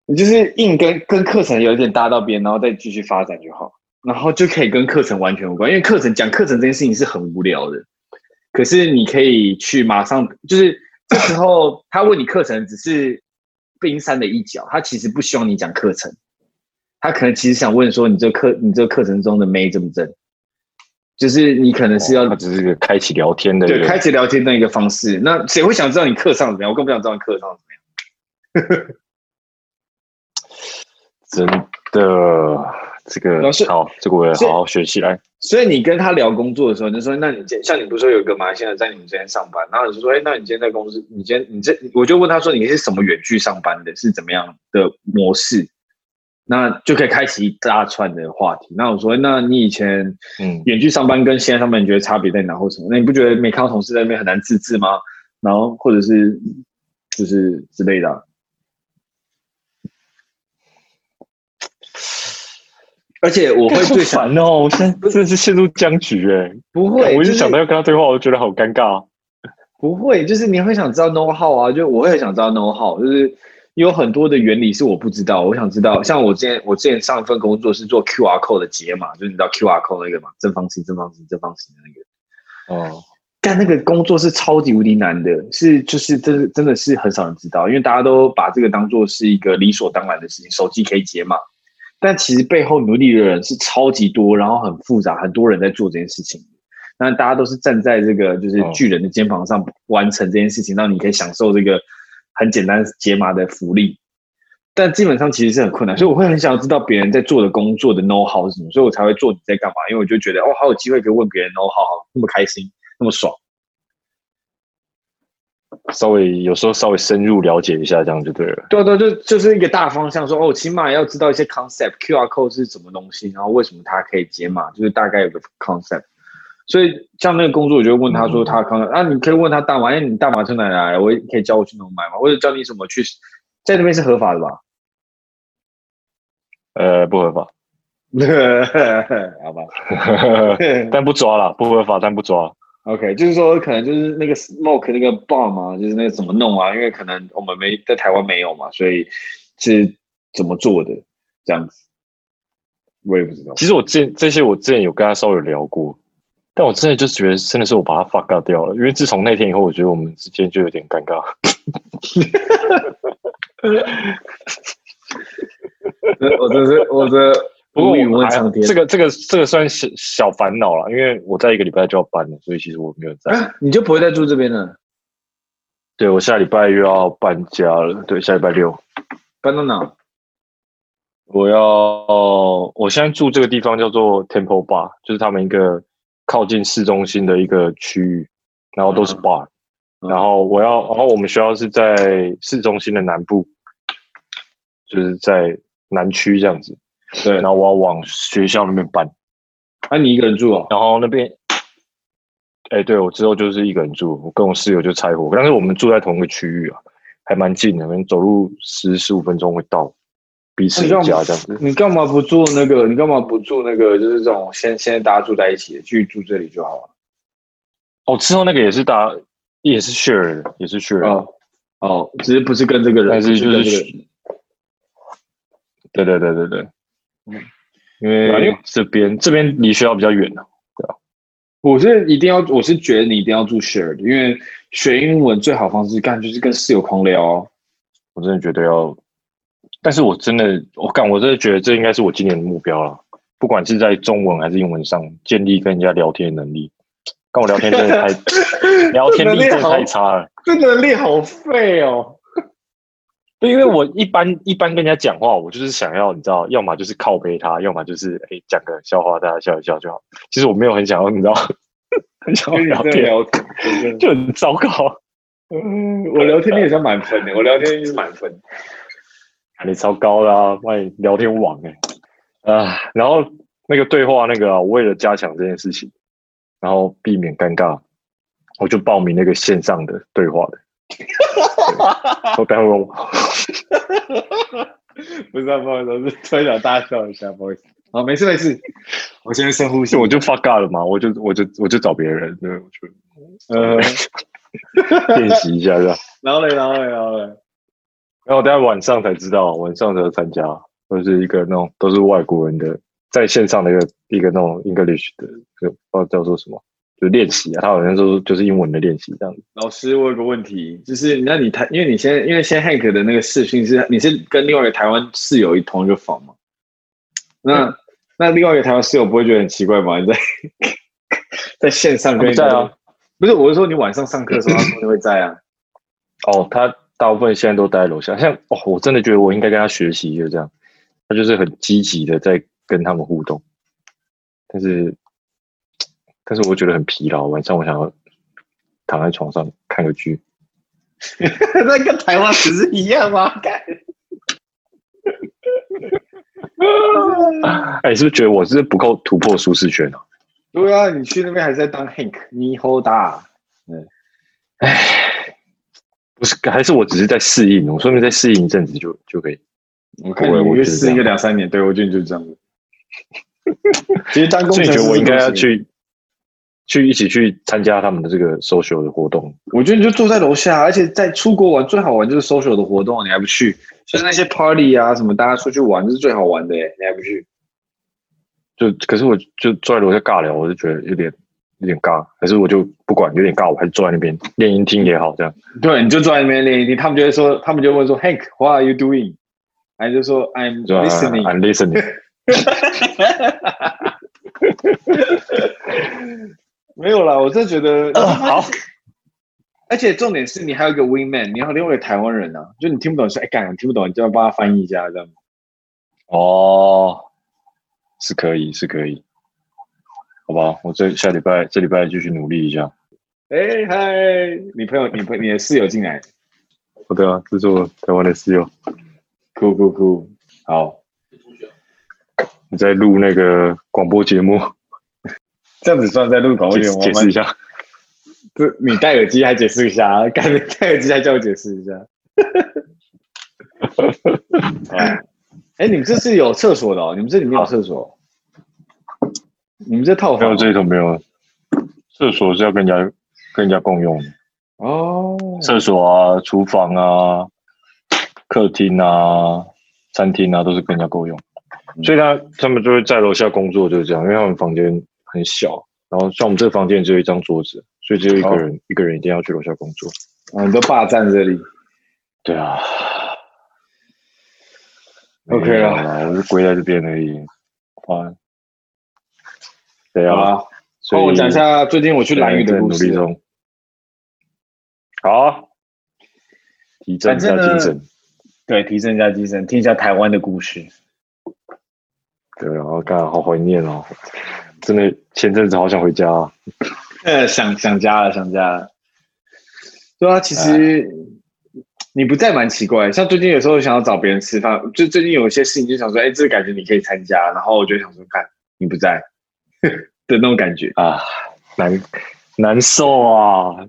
你就是硬跟跟课程有一点搭到边，然后再继续发展就好，然后就可以跟课程完全无关。因为课程讲课程这件事情是很无聊的，可是你可以去马上，就是这时候他问你课程只是冰山的一角，他其实不希望你讲课程，他可能其实想问说，你这课你这课程中的妹正不正？就是你可能是要，只是开启聊天的，对，开启聊天的一个方式。那谁会想知道你课上怎么样？我更不想知道你课上怎么样。真的，这个好，这个我也好好学起来。所以你跟他聊工作的时候，你就说，那你今像你不是说有个马来西亚人在你们这边上班，然后你就说，哎，那你今天在公司，你今天你这，我就问他说，你是什么远距上班的，是怎么样的模式？那就可以开启一大串的话题。那我说，那你以前嗯远距上班跟现在上班，你觉得差别在哪或什么？那你不觉得没看到同事在那边很难自制吗？然后或者是就是之类的啊。而且我会最烦哦，我现在真的是陷入僵局哎，不会，我一想到要跟他对话，我就觉得好尴尬。不会，就是你会想知道 know how 啊，就我会很想知道 know how，就是有很多的原理是我不知道，我想知道。像我之前我之前上一份工作是做 QR code 的解码，就是你知道 QR code 那个嘛，正方形、正方形、正方形的那个。哦，但那个工作是超级无敌难的，是就是真真的是很少人知道，因为大家都把这个当做是一个理所当然的事情，手机可以解码。但其实背后努力的人是超级多，然后很复杂，很多人在做这件事情。那大家都是站在这个就是巨人的肩膀上完成这件事情，让你可以享受这个很简单解码的福利。但基本上其实是很困难，所以我会很想要知道别人在做的工作的 know how 是什么，所以我才会做你在干嘛，因为我就觉得哦，好有机会可以问别人 know how，那么开心，那么爽。稍微有时候稍微深入了解一下，这样就对了。对对，就就是一个大方向，说哦，起码要知道一些 concept，QR code 是什么东西，然后为什么它可以解码，就是大概有个 concept。所以像那个工作，我就问他说他 concept，、嗯、啊，你可以问他大麻，哎，你大麻从哪来？我可以教我去哪买吗？或者教你怎么去，在那边是合法的吧？呃，不合法。好吧，但不抓了，不合法但不抓。OK，就是说可能就是那个 smoke 那个 bomb 嘛，就是那个怎么弄啊？因为可能我们没在台湾没有嘛，所以是怎么做的这样子，我也不知道。其实我这这些我之前有跟他稍微聊过，但我真的就觉得真的是我把他 fuck 掉了，因为自从那天以后，我觉得我们之间就有点尴尬。我真是我这。不过我们还这个这个这个算是小烦恼了，因为我在一个礼拜就要搬了，所以其实我没有在。啊、你就不会再住这边了？对，我下礼拜又要搬家了。对，下礼拜六搬到哪？我要我现在住这个地方叫做 Temple Bar，就是他们一个靠近市中心的一个区域，然后都是 bar。嗯、然后我要，然后我们学校是在市中心的南部，就是在南区这样子。对，然后我要往学校那边搬。那、啊、你一个人住哦？然后那边，哎，对，我之后就是一个人住，我跟我室友就拆伙，但是我们住在同一个区域啊，还蛮近的，可能走路十十五分钟会到彼此的家这样子。你干嘛不住那个？你干嘛不住那个？就是这种先先大家住在一起的，继续住这里就好了。哦，之后那个也是大家也是 share 的，也是 share 的。哦，哦，只是不是跟这个人，但是就是，是对对对对对。嗯，因为这边这边离学校比较远呢，对啊。我是一定要，我是觉得你一定要住 share 的，因为学英文最好方式干就是跟室友狂聊哦。我真的觉得要，但是我真的，我干，我真的觉得这应该是我今年的目标了。不管是在中文还是英文上，建立跟人家聊天的能力。跟我聊天真的太，聊天力真的太差了，这能力好废哦。对，因为我一般一般跟人家讲话，我就是想要你知道，要么就是靠背他，要么就是哎讲个笑话，大家笑一笑就好。其实我没有很想要，你知道，很想要聊天，聊天就很糟糕。嗯，我聊天力也是满分的，我聊天力是满分。你超高啦，欢迎聊天网哎、欸、啊！然后那个对话那个、啊，我为了加强这件事情，然后避免尴尬，我就报名那个线上的对话的。我待会我，不是、啊，不好意思，我是突然想大笑一下，不好意思。好，没事没事，我现在深呼吸，我就 fuck up 了嘛，我就我就我就找别人，对，我就呃 练习一下，这样。然后嘞，然后嘞，然后嘞，然后等下晚上才知道，晚上才参加，都是一个那种都是外国人的在线上的一个一个那种 English 的，就不知道叫做什么。就练习啊，他好像说就是英文的练习这样子。老师，我有个问题，就是那你台，因为你现在因为现在 Hank 的那个视讯是，你是跟另外一个台湾室友一同一个房吗？那、嗯、那另外一个台湾室友不会觉得很奇怪吗？你在 在线上跟你在啊？不是，我是说你晚上上课的时候，他肯定会在啊。哦，他大部分现在都待在楼下。像哦，我真的觉得我应该跟他学习，就这样。他就是很积极的在跟他们互动，但是但是我觉得很疲劳，晚上我想要躺在床上看个剧，那跟台湾只是一样吗？哎，你是不是觉得我是不够突破舒适圈啊？对啊，你去那边还是在当 Hank，你好大。嗯，哎，不是，还是我只是在适应，我说明在适应一阵子就就可以。我看你约适应个两三年，对我觉得你就这样。其实当工程师，所以觉得我应该要去去一起去参加他们的这个 social 的活动。我觉得你就坐在楼下，而且在出国玩最好玩就是 social 的活动，你还不去？就是那些 party 啊什么，大家出去玩这是最好玩的耶，你还不去？就可是我就坐在楼下尬聊，我就觉得有点有点尬，可是我就不管有点尬，我还是坐在那边练音听也好，这样。对，你就坐在那边练音听，他们就会说，他们就会问说，Hank，what are you doing？还就说，I'm listening，I'm listening。没有啦，我真的觉得、呃、好。而且重点是你还有一个 wing man，你还有另外一个台湾人啊，就你听不懂是，哎干，你听不懂，你就要帮他翻译一下，这样。哦。是可以，是可以，好吧，我这下礼拜这礼拜继续努力一下。哎嗨，你朋友，你朋你的室友进来。好的啊，这是我台湾的室友。酷酷酷，好。你在录那个广播节目？这样子算在录广播节目？解释一下。不，你戴耳机还解释一下啊？干，戴耳机还叫我解释一下。哎 哎，你们这是有厕所的哦？你们这里面有厕所？你们这套房？没有这一头没有，厕所是要跟人家跟人家共用的哦。厕所啊，厨房啊，客厅啊，餐厅啊，都是跟人家共用。嗯、所以他他们就会在楼下工作，就是这样，因为他们房间很小，然后像我们这个房间只有一张桌子，所以只有一个人，哦、一个人一定要去楼下工作。啊，你都霸占这里？对啊。OK 了，我就归在这边而已。啊，对啊。好，所以我讲一下最近我去蓝屿的故事。好，提振一下精神。对，提振一下精神，听一下台湾的故事。对啊，我刚好怀念哦，真的前阵子好想回家啊。呃，想想家了，想家了。对啊，其实。你不在蛮奇怪，像最近有时候想要找别人吃饭，就最近有一些事情就想说，哎、欸，这个感觉你可以参加，然后我就想说，看你不在的那种感觉啊，难难受啊，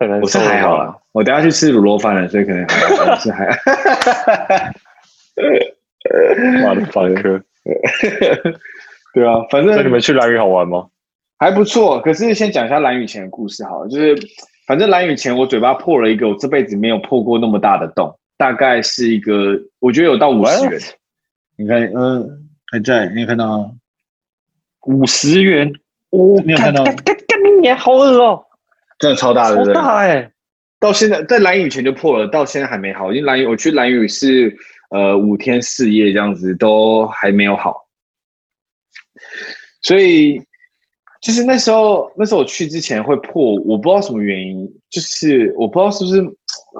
太难受了。我是还好啦，我等下去吃卤肉饭了，所以可能还是还。妈的房客，对啊，反正那你们去蓝屿好玩吗？还不错，可是先讲一下蓝屿前的故事好了，就是。反正蓝屿前，我嘴巴破了一个我这辈子没有破过那么大的洞，大概是一个，我觉得有到五十元。你看，嗯，还在，你有看到五十元？哦，你有看到？干干干你好饿哦！真的超大的，超大哎、欸！到现在在蓝屿前就破了，到现在还没好。因为蓝屿我去蓝屿是呃五天四夜这样子，都还没有好，所以。就是那时候，那时候我去之前会破，我不知道什么原因，就是我不知道是不是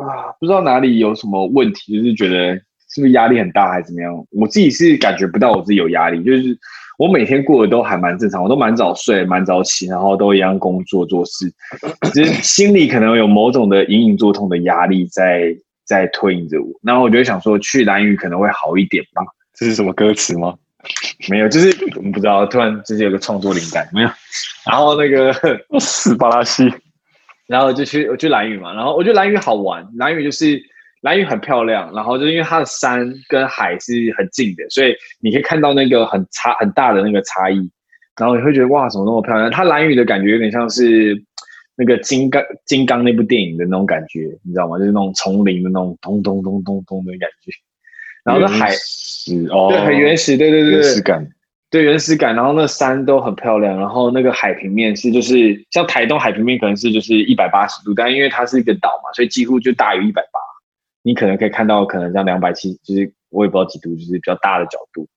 啊，不知道哪里有什么问题，就是觉得是不是压力很大还是怎么样？我自己是感觉不到我自己有压力，就是我每天过得都还蛮正常，我都蛮早睡，蛮早起，然后都一样工作做事，只是心里可能有某种的隐隐作痛的压力在在推引着我，然后我就想说去蓝雨可能会好一点吧。这是什么歌词吗？没有，就是我们不知道，突然之间有个创作灵感，没有。然后那个 死巴拉西，然后就去我去蓝屿嘛，然后我觉得蓝屿好玩，蓝屿就是蓝屿很漂亮，然后就是因为它的山跟海是很近的，所以你可以看到那个很差很大的那个差异，然后你会觉得哇，怎么那么漂亮？它蓝屿的感觉有点像是那个金刚金刚那部电影的那种感觉，你知道吗？就是那种丛林的那种咚咚咚咚咚的感觉。然后那海是哦，对，很原始，对对对，原始感，对原始感。然后那山都很漂亮，然后那个海平面是就是像台东海平面可能是就是一百八十度，但因为它是一个岛嘛，所以几乎就大于一百八。你可能可以看到可能像两百七，就是我也不知道几度，就是比较大的角度。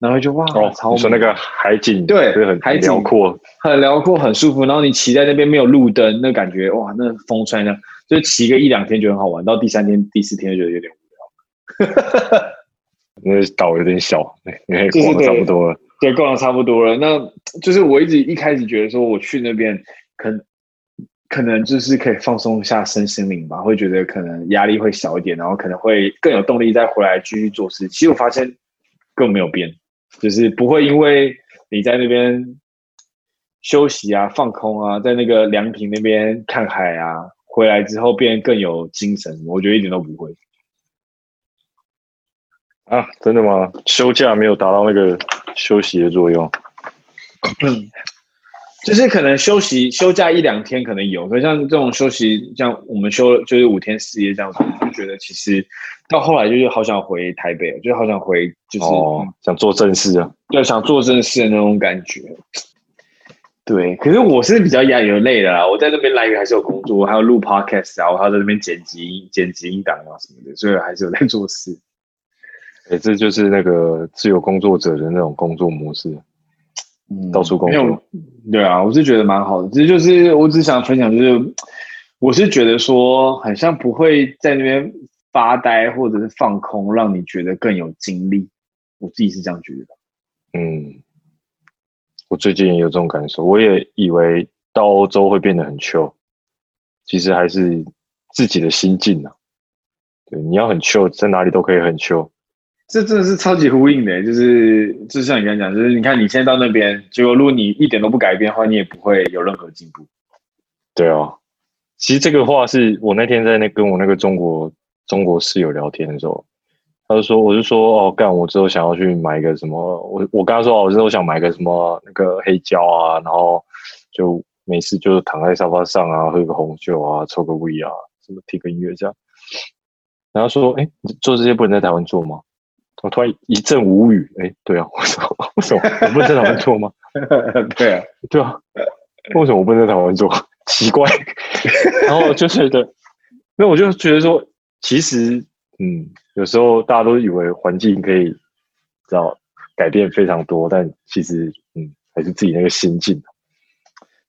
然后就哇，哦，超，你说那个海景，对，很海景辽阔，很辽阔，很舒服。然后你骑在那边没有路灯，那感觉哇，那风吹呢，就骑个一两天就很好玩，到第三天、第四天就觉得有点。那岛有点小，你可以逛的差不多了。对，逛的差不多了。那就是我一直一开始觉得说，我去那边可可能就是可以放松一下身心灵吧，会觉得可能压力会小一点，然后可能会更有动力再回来继续做事。其实我发现更没有变，就是不会因为你在那边休息啊、放空啊，在那个凉亭那边看海啊，回来之后变更有精神。我觉得一点都不会。啊，真的吗？休假没有达到那个休息的作用。嗯，就是可能休息休假一两天可能有，可像这种休息，像我们休就是五天四夜这样子，就觉得其实到后来就是好想回台北，就好想回，就是、哦、想做正事啊，对，想做正事的那种感觉。对，可是我是比较压有累的啦，我在那边来源还是有工作，还有录 podcast 啊，我还要在那边剪辑剪辑音档啊什么的，所以还是有在做事。哎、欸，这就是那个自由工作者的那种工作模式，嗯，到处工作。对啊，我是觉得蛮好的。其实就是我只想分享，就是我是觉得说，好像不会在那边发呆或者是放空，让你觉得更有精力。我自己是这样觉得。嗯，我最近也有这种感受。我也以为到欧洲会变得很 chill，其实还是自己的心境啊。对，你要很 chill，在哪里都可以很 chill。这真的是超级呼应的，就是就像你刚才讲，就是你看你现在到那边，结果如果你一点都不改变的话，你也不会有任何进步。对啊，其实这个话是我那天在那跟我那个中国中国室友聊天的时候，他就说，我就说哦，干，我之后想要去买一个什么，我我跟他说，我之后想买个什么那个黑胶啊，然后就没事就是躺在沙发上啊，喝个红酒啊，抽个 V 啊，什么听个音乐这样。然后说，哎，做这些不能在台湾做吗？我突然一阵无语，哎、欸，对啊，为什么？为什么我不能在台湾做吗？对啊，对啊，为什么我不能在台湾做？奇怪。然后就觉得，那我就觉得说，其实，嗯，有时候大家都以为环境可以，知道改变非常多，但其实，嗯，还是自己那个心境。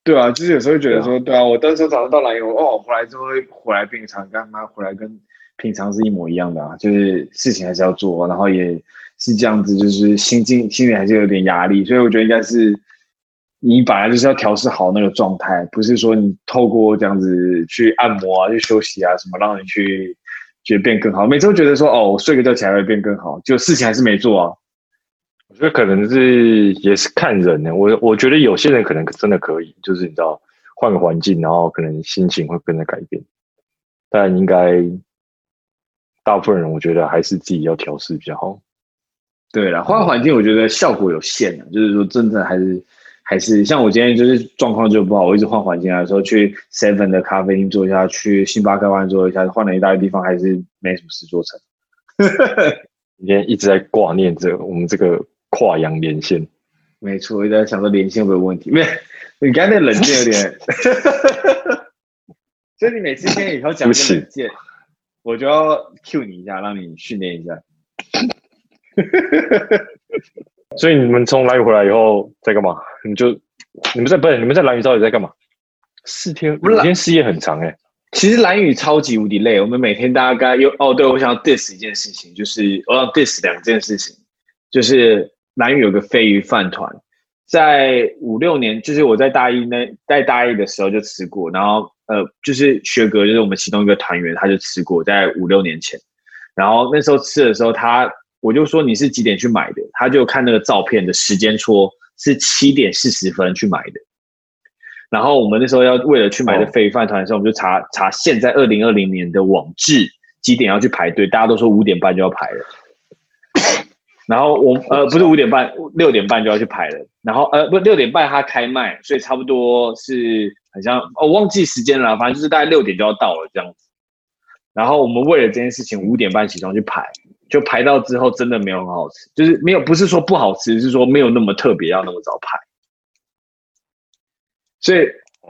对啊，就是有时候会觉得说，对啊，我当时早上到兰屿，哦，回来之后会回来变长干嘛？回来跟。平常是一模一样的啊，就是事情还是要做，然后也是这样子，就是心境心里还是有点压力，所以我觉得应该是你本来就是要调试好那个状态，不是说你透过这样子去按摩啊、去休息啊什么，让你去觉得变更好。每次都觉得说哦，我睡个觉起来会变更好，就事情还是没做啊。我觉得可能是也是看人呢，我我觉得有些人可能真的可以，就是你知道换个环境，然后可能心情会跟着改变，但应该。大部分人我觉得还是自己要调试比较好。对了，换环境我觉得效果有限的，就是说真的还是还是像我今天就是状况就不好，我一直换环境啊说，去 Seven 的咖啡厅坐一下，去星巴克湾坐一下，换了一大堆地方还是没什么事做成。今天一直在挂念着我们这个跨洋连线。没错，我一直在想说连线有没有问题？没有，你刚才冷静有点。所以你每次听以后讲个 冷静。我就要 cue 你一下，让你训练一下。所以你们从兰屿回来以后在干嘛？你就你们在不是你们在兰屿到底在干嘛？四天，五天四夜很长哎、欸。其实蓝雨超级无敌累，我们每天大概有哦，对，我想要 diss 一件事情，就是我要 diss 两件事情，就是蓝雨有个飞鱼饭团。在五六年，就是我在大一那在大一的时候就吃过，然后呃，就是学哥，就是我们其中一个团员，他就吃过，在五六年前，然后那时候吃的时候，他我就说你是几点去买的，他就看那个照片的时间戳是七点四十分去买的，然后我们那时候要为了去买的飞鱼饭团的时候，我们就查查现在二零二零年的网志几点要去排队，大家都说五点半就要排了。然后我呃不是五点半，六点半就要去排了。然后呃不六点半他开卖，所以差不多是好像哦忘记时间了，反正就是大概六点就要到了这样子。然后我们为了这件事情五点半起床去排，就排到之后真的没有很好吃，就是没有不是说不好吃，是说没有那么特别要那么早排。所以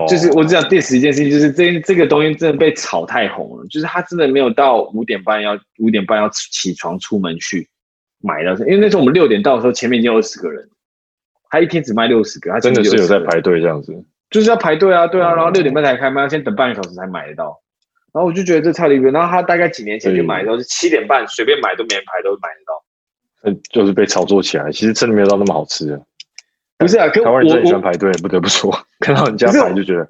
就是我只想 diss 一件事情，就是这这个东西真的被炒太红了，就是他真的没有到五点半要五点半要起床出门去。买到，因为那时候我们六点到的时候，前面已经有二十个人，他一天只卖六十个，他真的是有在排队这样子，就是要排队啊，对啊，然后六点半才开卖，要先等半个小时才买得到，然后我就觉得这超离谱，然后他大概几年前就买的时候是七点半随便买都没人排都买得到，嗯，就是被炒作起来，其实真的没有到那么好吃的。不是啊，可台湾人真的喜欢排队，不得不说，看到人家排就觉得。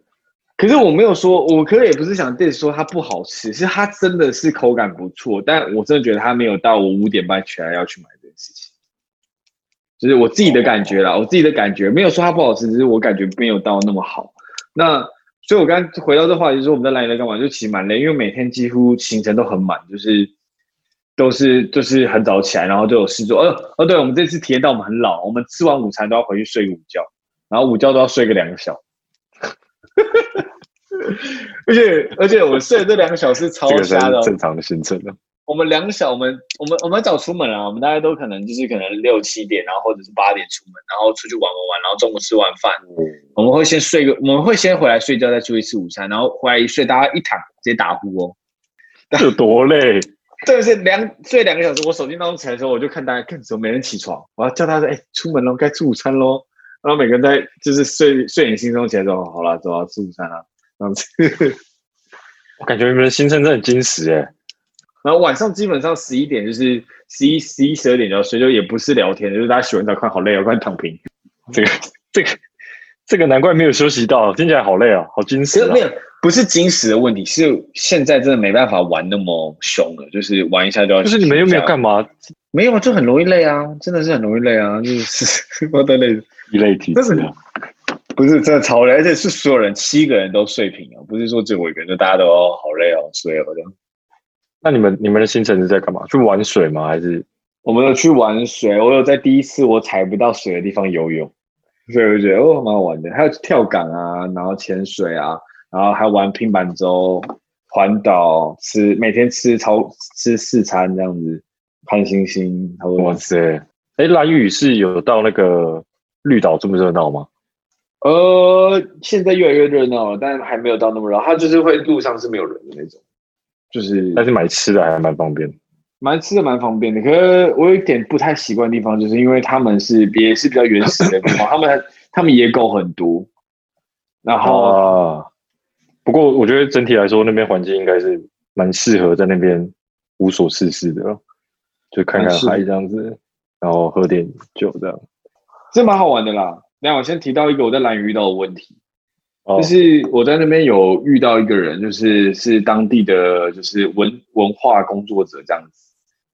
可是我没有说，我可能也不是想对说它不好吃，是它真的是口感不错，但我真的觉得它没有到我五点半起来要去买这件事情。就是我自己的感觉啦，我自己的感觉没有说它不好吃，只是我感觉没有到那么好。那所以，我刚回到这话题，就是说我们在兰屿在干嘛？就其实蛮累，因为每天几乎行程都很满，就是都是就是很早起来，然后就有事做。哦哦，对，我们这次体验到我们很老，我们吃完午餐都要回去睡个午觉，然后午觉都要睡个两个小时。而且而且我睡的这两个小时超瞎的，正常的行程的。我们两个小，我们我们我们早出门啊，我们大家都可能就是可能六七点，然后或者是八点出门，然后出去玩玩玩，然后中午吃完饭，嗯、我们会先睡个，我们会先回来睡觉，再出去吃午餐，然后回来一睡，大家一躺直接打呼哦，有多累？这个是两睡两个小时，我手机闹钟起来的时候，我就看大家看什么没人起床，我要叫他说，哎，出门喽，该吃午餐喽，然后每个人在就是睡睡眼惺忪起来说，好了，走啊，吃午餐了，这样子。我感觉你们的行程真的很精实哎。然后晚上基本上十一点就是十一十一十二点就要睡，就也不是聊天，就是大家洗完澡看好累啊，快躺平。这个这个这个难怪没有休息到，听起来好累啊，好精实啊。没有，不是精实的问题，是现在真的没办法玩那么凶了，就是玩一下就要。就是你们又没有干嘛？没有啊，就很容易累啊，真的是很容易累啊，就是 我的累，一累体质啊。不是真的超累，而且是所有人七个人都睡平了，不是说只有我一个人，就大家都好累哦，睡了这样。那你们你们的行程是在干嘛？去玩水吗？还是我们有去玩水？我有在第一次我踩不到水的地方游泳，所以我觉得哦蛮好玩的。还有跳港啊，然后潜水啊，然后还玩平板舟、环岛，吃每天吃超吃四餐这样子，看星星。哇塞！哎，蓝屿是有到那个绿岛这么热闹吗？呃，现在越来越热闹了，但还没有到那么热。它就是会路上是没有人的那种。就是，但是买吃的还蛮方便，买吃的蛮方便的。可是我有一点不太习惯的地方，就是因为他们是也是比较原始的地方，他们他们野狗很多。然后，啊、不过我觉得整体来说，那边环境应该是蛮适合在那边无所事事的，就看看海这样子，然后喝点酒这样，这蛮好玩的啦。那我先提到一个我在兰屿遇到的问题。就是我在那边有遇到一个人，就是是当地的就是文文化工作者这样子，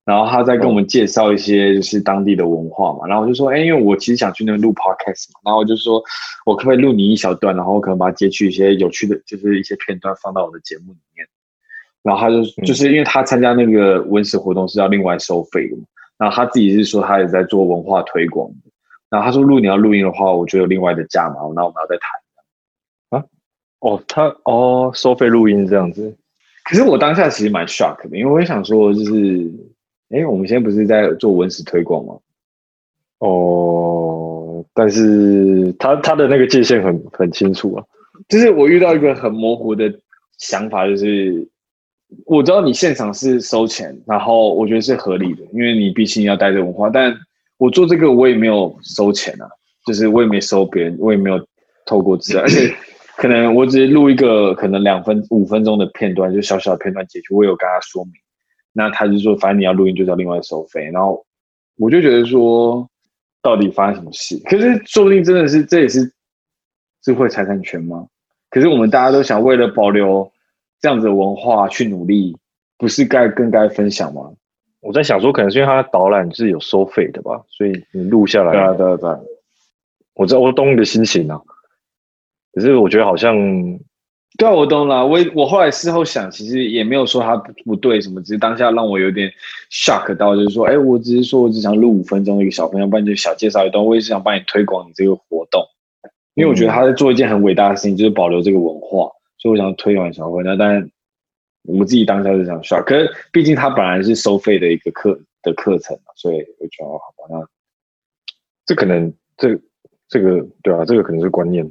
然后他在跟我们介绍一些就是当地的文化嘛，然后我就说，哎，因为我其实想去那边录 podcast 嘛，然后我就说我可不可以录你一小段，然后我可能把它截取一些有趣的，就是一些片段放到我的节目里面，然后他就就是因为他参加那个文史活动是要另外收费的嘛，然后他自己是说他也在做文化推广的，然后他说如果你要录音的话，我就有另外的价嘛，那我们要再谈。啊哦，他哦，收费录音这样子，可是我当下其实蛮 shock 的，因为我也想说，就是，哎，我们现在不是在做文史推广吗？哦，但是他他的那个界限很很清楚啊，就是我遇到一个很模糊的想法，就是我知道你现场是收钱，然后我觉得是合理的，因为你毕竟要带着文化，但我做这个我也没有收钱啊，就是我也没收别人，我也没有透过资料，而且。可能我只是录一个可能两分五分钟的片段，就小小的片段截取，我有跟他说明，那他就说，反正你要录音就是要另外收费，然后我就觉得说，到底发生什么事？可是说不定真的是这也是智慧财产权吗？可是我们大家都想为了保留这样子的文化去努力，不是该更该分享吗？我在想说，可能是因为它的导览是有收费的吧，所以你录下来，对啊对啊对啊，我知道我懂你的心情啊。可是我觉得好像，对啊，我懂了。我我后来事后想，其实也没有说他不不对什么，只是当下让我有点 shock 到，就是说，哎，我只是说我只想录五分钟一个小朋友，不然就小介绍一段，我也是想帮你推广你这个活动，因为我觉得他在做一件很伟大的事情，就是保留这个文化，所以我想推广小朋友。但我自己当下是想 shock，可是毕竟它本来是收费的一个课的课程嘛，所以我觉得好吧，那这可能这这个对啊，这个可能是观念。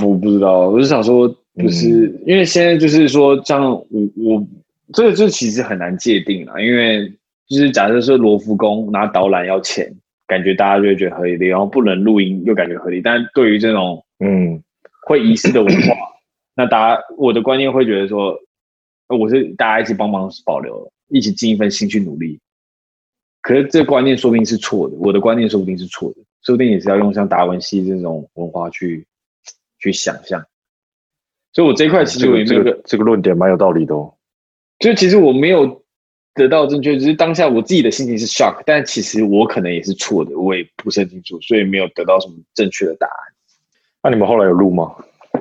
我不知道，我是想说，就是、嗯、因为现在就是说，像我我这个就其实很难界定啊，因为就是假设说罗浮宫拿导览要钱，感觉大家就会觉得合理，然后不能录音又感觉合理，但对于这种嗯会遗失的文化，那大家我的观念会觉得说，我是大家一起帮忙保留，一起尽一份心去努力，可是这观念说不定是错的，我的观念说不定是错的，说不定也是要用像达文西这种文化去去想象。所以我这一块其实我也没有个、这个这个论点蛮有道理的哦。就其实我没有得到正确，只是当下我自己的心情是 shock，但其实我可能也是错的，我也不是很清楚，所以没有得到什么正确的答案。那你们后来有录吗？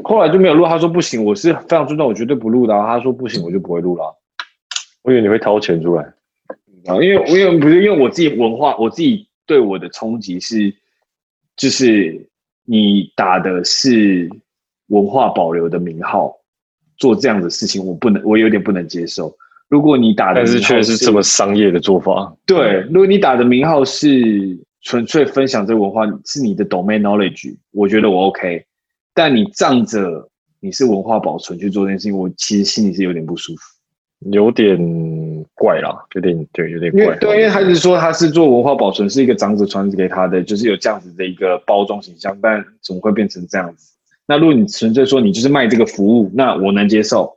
后来就没有录。他说不行，我是非常尊重，我绝对不录的。他说不行，我就不会录了。我以为你会掏钱出来啊，因为我因为不是因为我自己文化，我自己对我的冲击是，就是你打的是文化保留的名号，做这样的事情，我不能，我有点不能接受。如果你打的但是却是这么商业的做法，对，如果你打的名号是纯粹分享这个文化，是你的 domain knowledge，我觉得我 OK。但你仗着你是文化保存去做这件事情，我其实心里是有点不舒服，有点怪啦，有点对，有点怪。对，因为他是说他是做文化保存，是一个长者传给他的，就是有这样子的一个包装形象，但怎么会变成这样子？那如果你纯粹说你就是卖这个服务，那我能接受。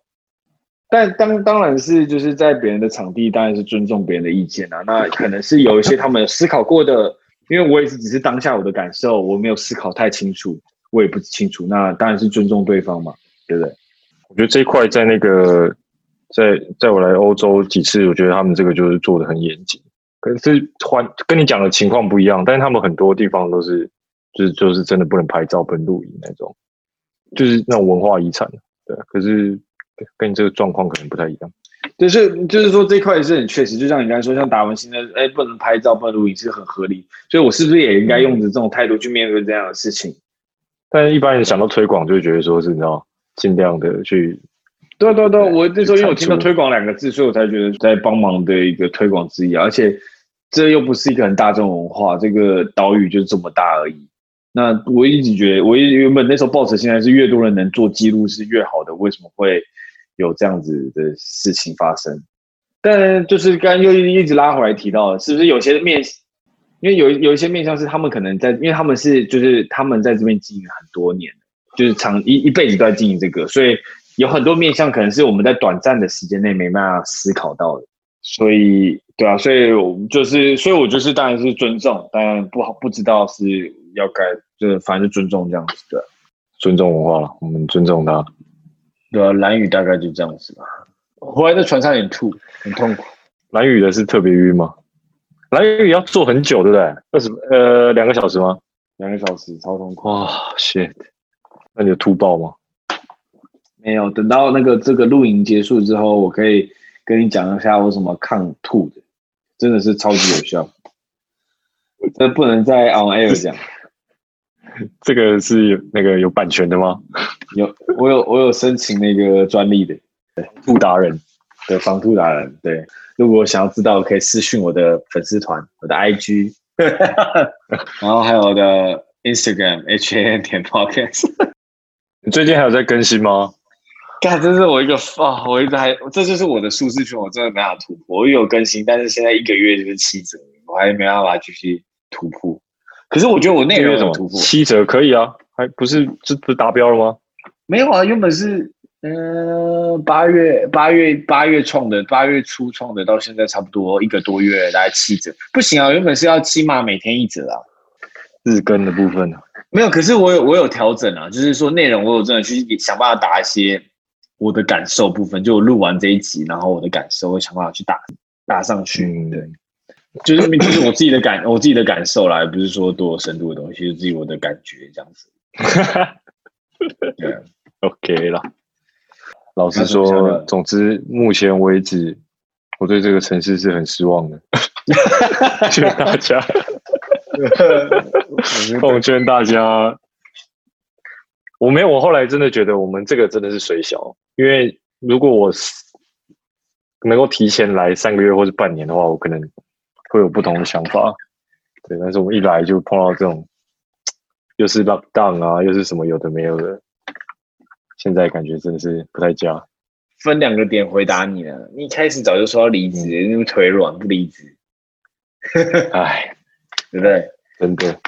但当当然是就是在别人的场地，当然是尊重别人的意见啊。那可能是有一些他们思考过的，因为我也是只是当下我的感受，我没有思考太清楚，我也不清楚。那当然是尊重对方嘛，对不对？我觉得这一块在那个在在我来欧洲几次，我觉得他们这个就是做的很严谨。可是换跟你讲的情况不一样，但是他们很多地方都是就是就是真的不能拍照、不能录影那种，就是那种文化遗产。对，可是。跟你这个状况可能不太一样，就是就是说这块是很确实，就像你刚才说，像达文西那，哎，不能拍照，不能录影，是很合理。所以我是不是也应该用着这种态度去面对这样的事情？但是一般人想到推广，就会觉得说是你知道，尽量的去。对对对，我那时候因为我听到推广两个字，所以我才觉得在帮忙的一个推广之一，而且这又不是一个很大众文化，这个岛屿就这么大而已。那我一直觉得，我原本那时候抱持现在是越多人能做记录是越好的，为什么会？有这样子的事情发生，但就是刚刚又一直拉回来提到的，是不是有些面，因为有有一些面向是他们可能在，因为他们是就是他们在这边经营很多年，就是长一一辈子都在经营这个，所以有很多面向可能是我们在短暂的时间内没办法思考到的，所以对啊，所以我们就是，所以我就是当然是尊重，当然不好不知道是要该，就是反正就尊重这样子的，尊重文化了，我们尊重他。对啊，兰屿大概就这样子吧。回来在船上有点吐，很痛苦。兰屿的是特别晕吗？兰屿要坐很久，对不对？二十呃两个小时吗？两个小时，超痛苦。哇、oh，shit！那你有吐爆吗？没有，等到那个这个露营结束之后，我可以跟你讲一下我什么抗吐的，真的是超级有效。这不能在 on air 讲。这个是那个有版权的吗？有，我有我有申请那个专利的，对，吐达人，对，防吐达人，对。如果想要知道，可以私讯我的粉丝团，我的 IG，然后还有我的 Instagram H A N 点 Podcast。你最近还有在更新吗？干，这是我一个啊，我一直还，这就是我的舒适圈，我真的没法突破。我有更新，但是现在一个月就是七折，我还没办法继续突破。可是我觉得我内容有什么突破？七折可以啊，还不是这不是达标了吗？没有啊，原本是嗯八月八月八月创的，八月初创的，到现在差不多一个多月，大概七折。不行啊，原本是要起码每天一折啊。日更的部分呢？没有，可是我有我有调整啊，就是说内容我有真的去想办法打一些我的感受部分，就我录完这一集，然后我的感受，我想办法去打打上去，嗯、对。就是就是我自己的感，我自己的感受啦，不是说多有深度的东西，就是自己我的感觉这样子。对，OK 啦。老实说，总之目前为止，我对这个城市是很失望的。劝大家，奉劝大家，我没有，我后来真的觉得我们这个真的是水小，因为如果我能够提前来三个月或是半年的话，我可能。会有不同的想法，对，但是我们一来就碰到这种，又是 lockdown 啊，又是什么有的没有的，现在感觉真的是不太佳。分两个点回答你了，你一开始早就说要离职，因为腿软不离职。哎，对不对？真的，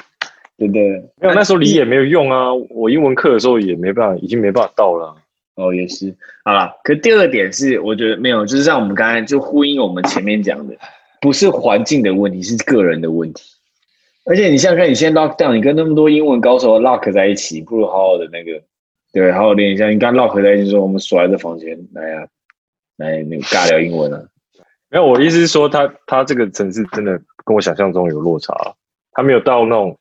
真的没有那时候离也没有用啊，我英文课的时候也没办法，已经没办法到了。哦，也是，好了。可第二个点是，我觉得没有，就是像我们刚才就呼应我们前面讲的。不是环境的问题，是个人的问题。而且你想想看，你现在 lock down，你跟那么多英文高手 lock 在一起，不如好好的那个，对，好好练一下。你刚 lock 在一起说，我们锁在这房间，来呀、啊，来那个尬聊英文啊。没有，我的意思是说他，他他这个城市真的跟我想象中有落差，他没有到那种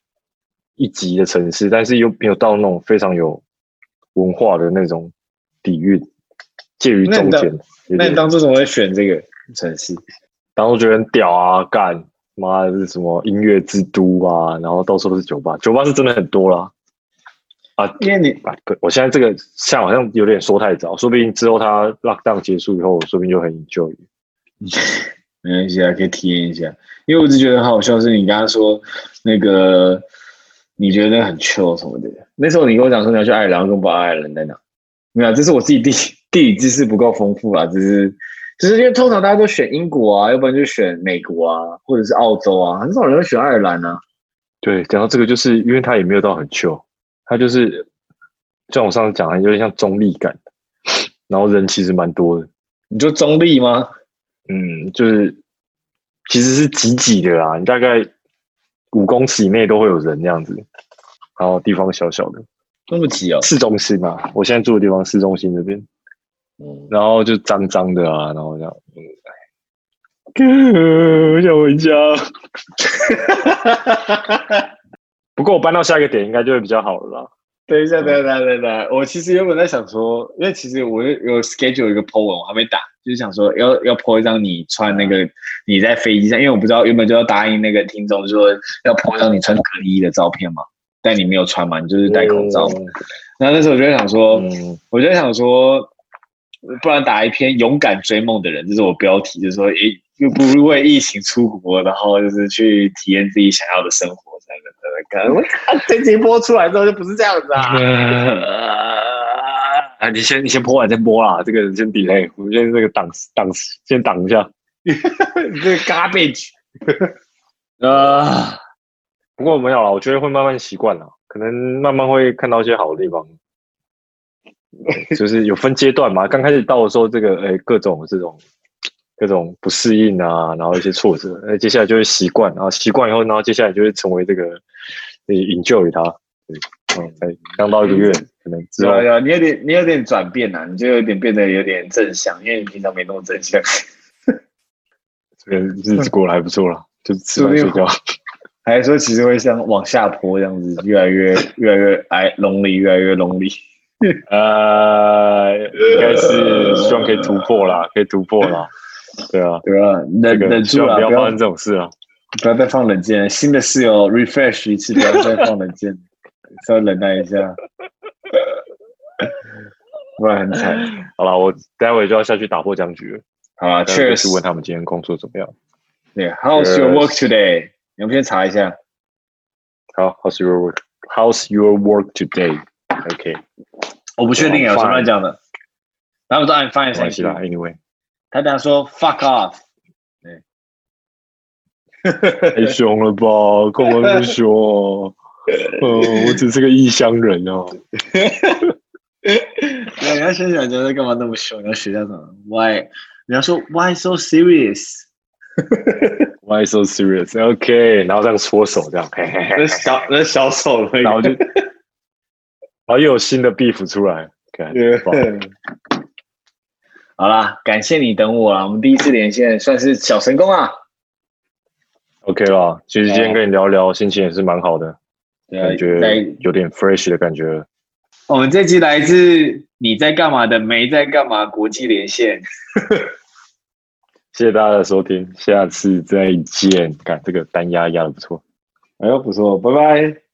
一级的城市，但是又没有到那种非常有文化的那种底蕴，介于中间。那你当初怎么会选这个城市？当初觉得很屌啊，干妈的是什么音乐之都啊，然后到处都是酒吧，酒吧是真的很多啦。啊，因为你啊，对，我现在这个像好像有点说太早，说不定之后他 lockdown 结束以后，说不定就很 enjoy。没关系啊，可以体验一下。因为我只觉得很好笑，是你刚刚说那个你觉得很 chill 什么的，那时候你跟我讲说你要去爱尔兰，跟不爱尔兰在哪？没有，这是我自己地 地理知识不够丰富啊，只是只是因为通常大家都选英国啊，要不然就选美国啊，或者是澳洲啊，很少人会选爱尔兰啊。对，讲到这个，就是因为他也没有到很 chill，他就是像我上次讲的，有点像中立感，然后人其实蛮多的。你就中立吗？嗯，就是其实是挤挤的啦，你大概五公尺以内都会有人这样子，然后地方小小的，那么挤哦。市中心嘛，我现在住的地方市中心这边，嗯，然后就脏脏的啊，然后这样，嗯，我想回家。不过我搬到下一个点应该就会比较好了啦。等一下，等一下，等一下，我其实原本在想说，因为其实我有 schedule 一个 po 文，我还没打。就是想说要要 po 一张你穿那个你在飞机上，因为我不知道原本就要答应那个听众说要 po 一张你穿隔离衣的照片嘛，但你没有穿嘛，你就是戴口罩。嗯、然后那时候我就在想说，嗯、我就在想说，不然打一篇勇敢追梦的人，这、是我标题，就是说，诶，又不是为疫情出国，然后就是去体验自己想要的生活，这样的。我看这集播出来之后就不是这样子啊。嗯 啊，你先你先播完再播啦，这个先 delay，我们先这个挡挡先挡一下，这个 garbage 啊。不过没有了，我觉得会慢慢习惯了，可能慢慢会看到一些好的地方。就是有分阶段嘛，刚开始到的时候，这个诶、欸、各种这种各种不适应啊，然后一些挫折，那接下来就会习惯，然后习惯以后，然后接下来就会成为这个你 enjoy 它。嗯，才刚到一个月，可能之后有有，你有点你有点转变呐，你就有点变得有点正向，因为你平常没那么正向。这个日子过得还不错了，就吃饭睡觉。还是说其实会像往下坡这样子，越来越越来越矮，lonely，越来越 lonely。呃，应该是希望可以突破啦，可以突破啦。对啊，对啊，忍忍住了，不要发生这种事啊！不要再放冷箭，新的室友 refresh 一次，不要再放冷箭。稍微忍耐一下，不然很惨。好了，我待会就要下去打破僵局了。好了，确实问他们今天工作怎么样。对，How's your work today？你们先查一下。好，How's your work？How's your work today？OK。我不确定有什么讲的。然后当然翻译成 Anyway，他等下说 Fuck off。太凶了吧？干嘛那么凶？哦，我只是个异乡人哦。对，你要先想，觉得干嘛那么凶？你要学下什么？Why？你要说 Why so serious？Why so serious？OK，然后这样搓手，这样，那小那小手，然后就，然后又有新的 beef 出来。好啦，感谢你等我啦。我们第一次连线算是小成功啊。OK 啦，其实今天跟你聊聊，心情也是蛮好的。感觉有点 fresh 的感觉。我们这期来自你在干嘛的没在干嘛国际连线。谢谢大家的收听，下次再见。看这个单压压的不错，哎呦不错，拜拜。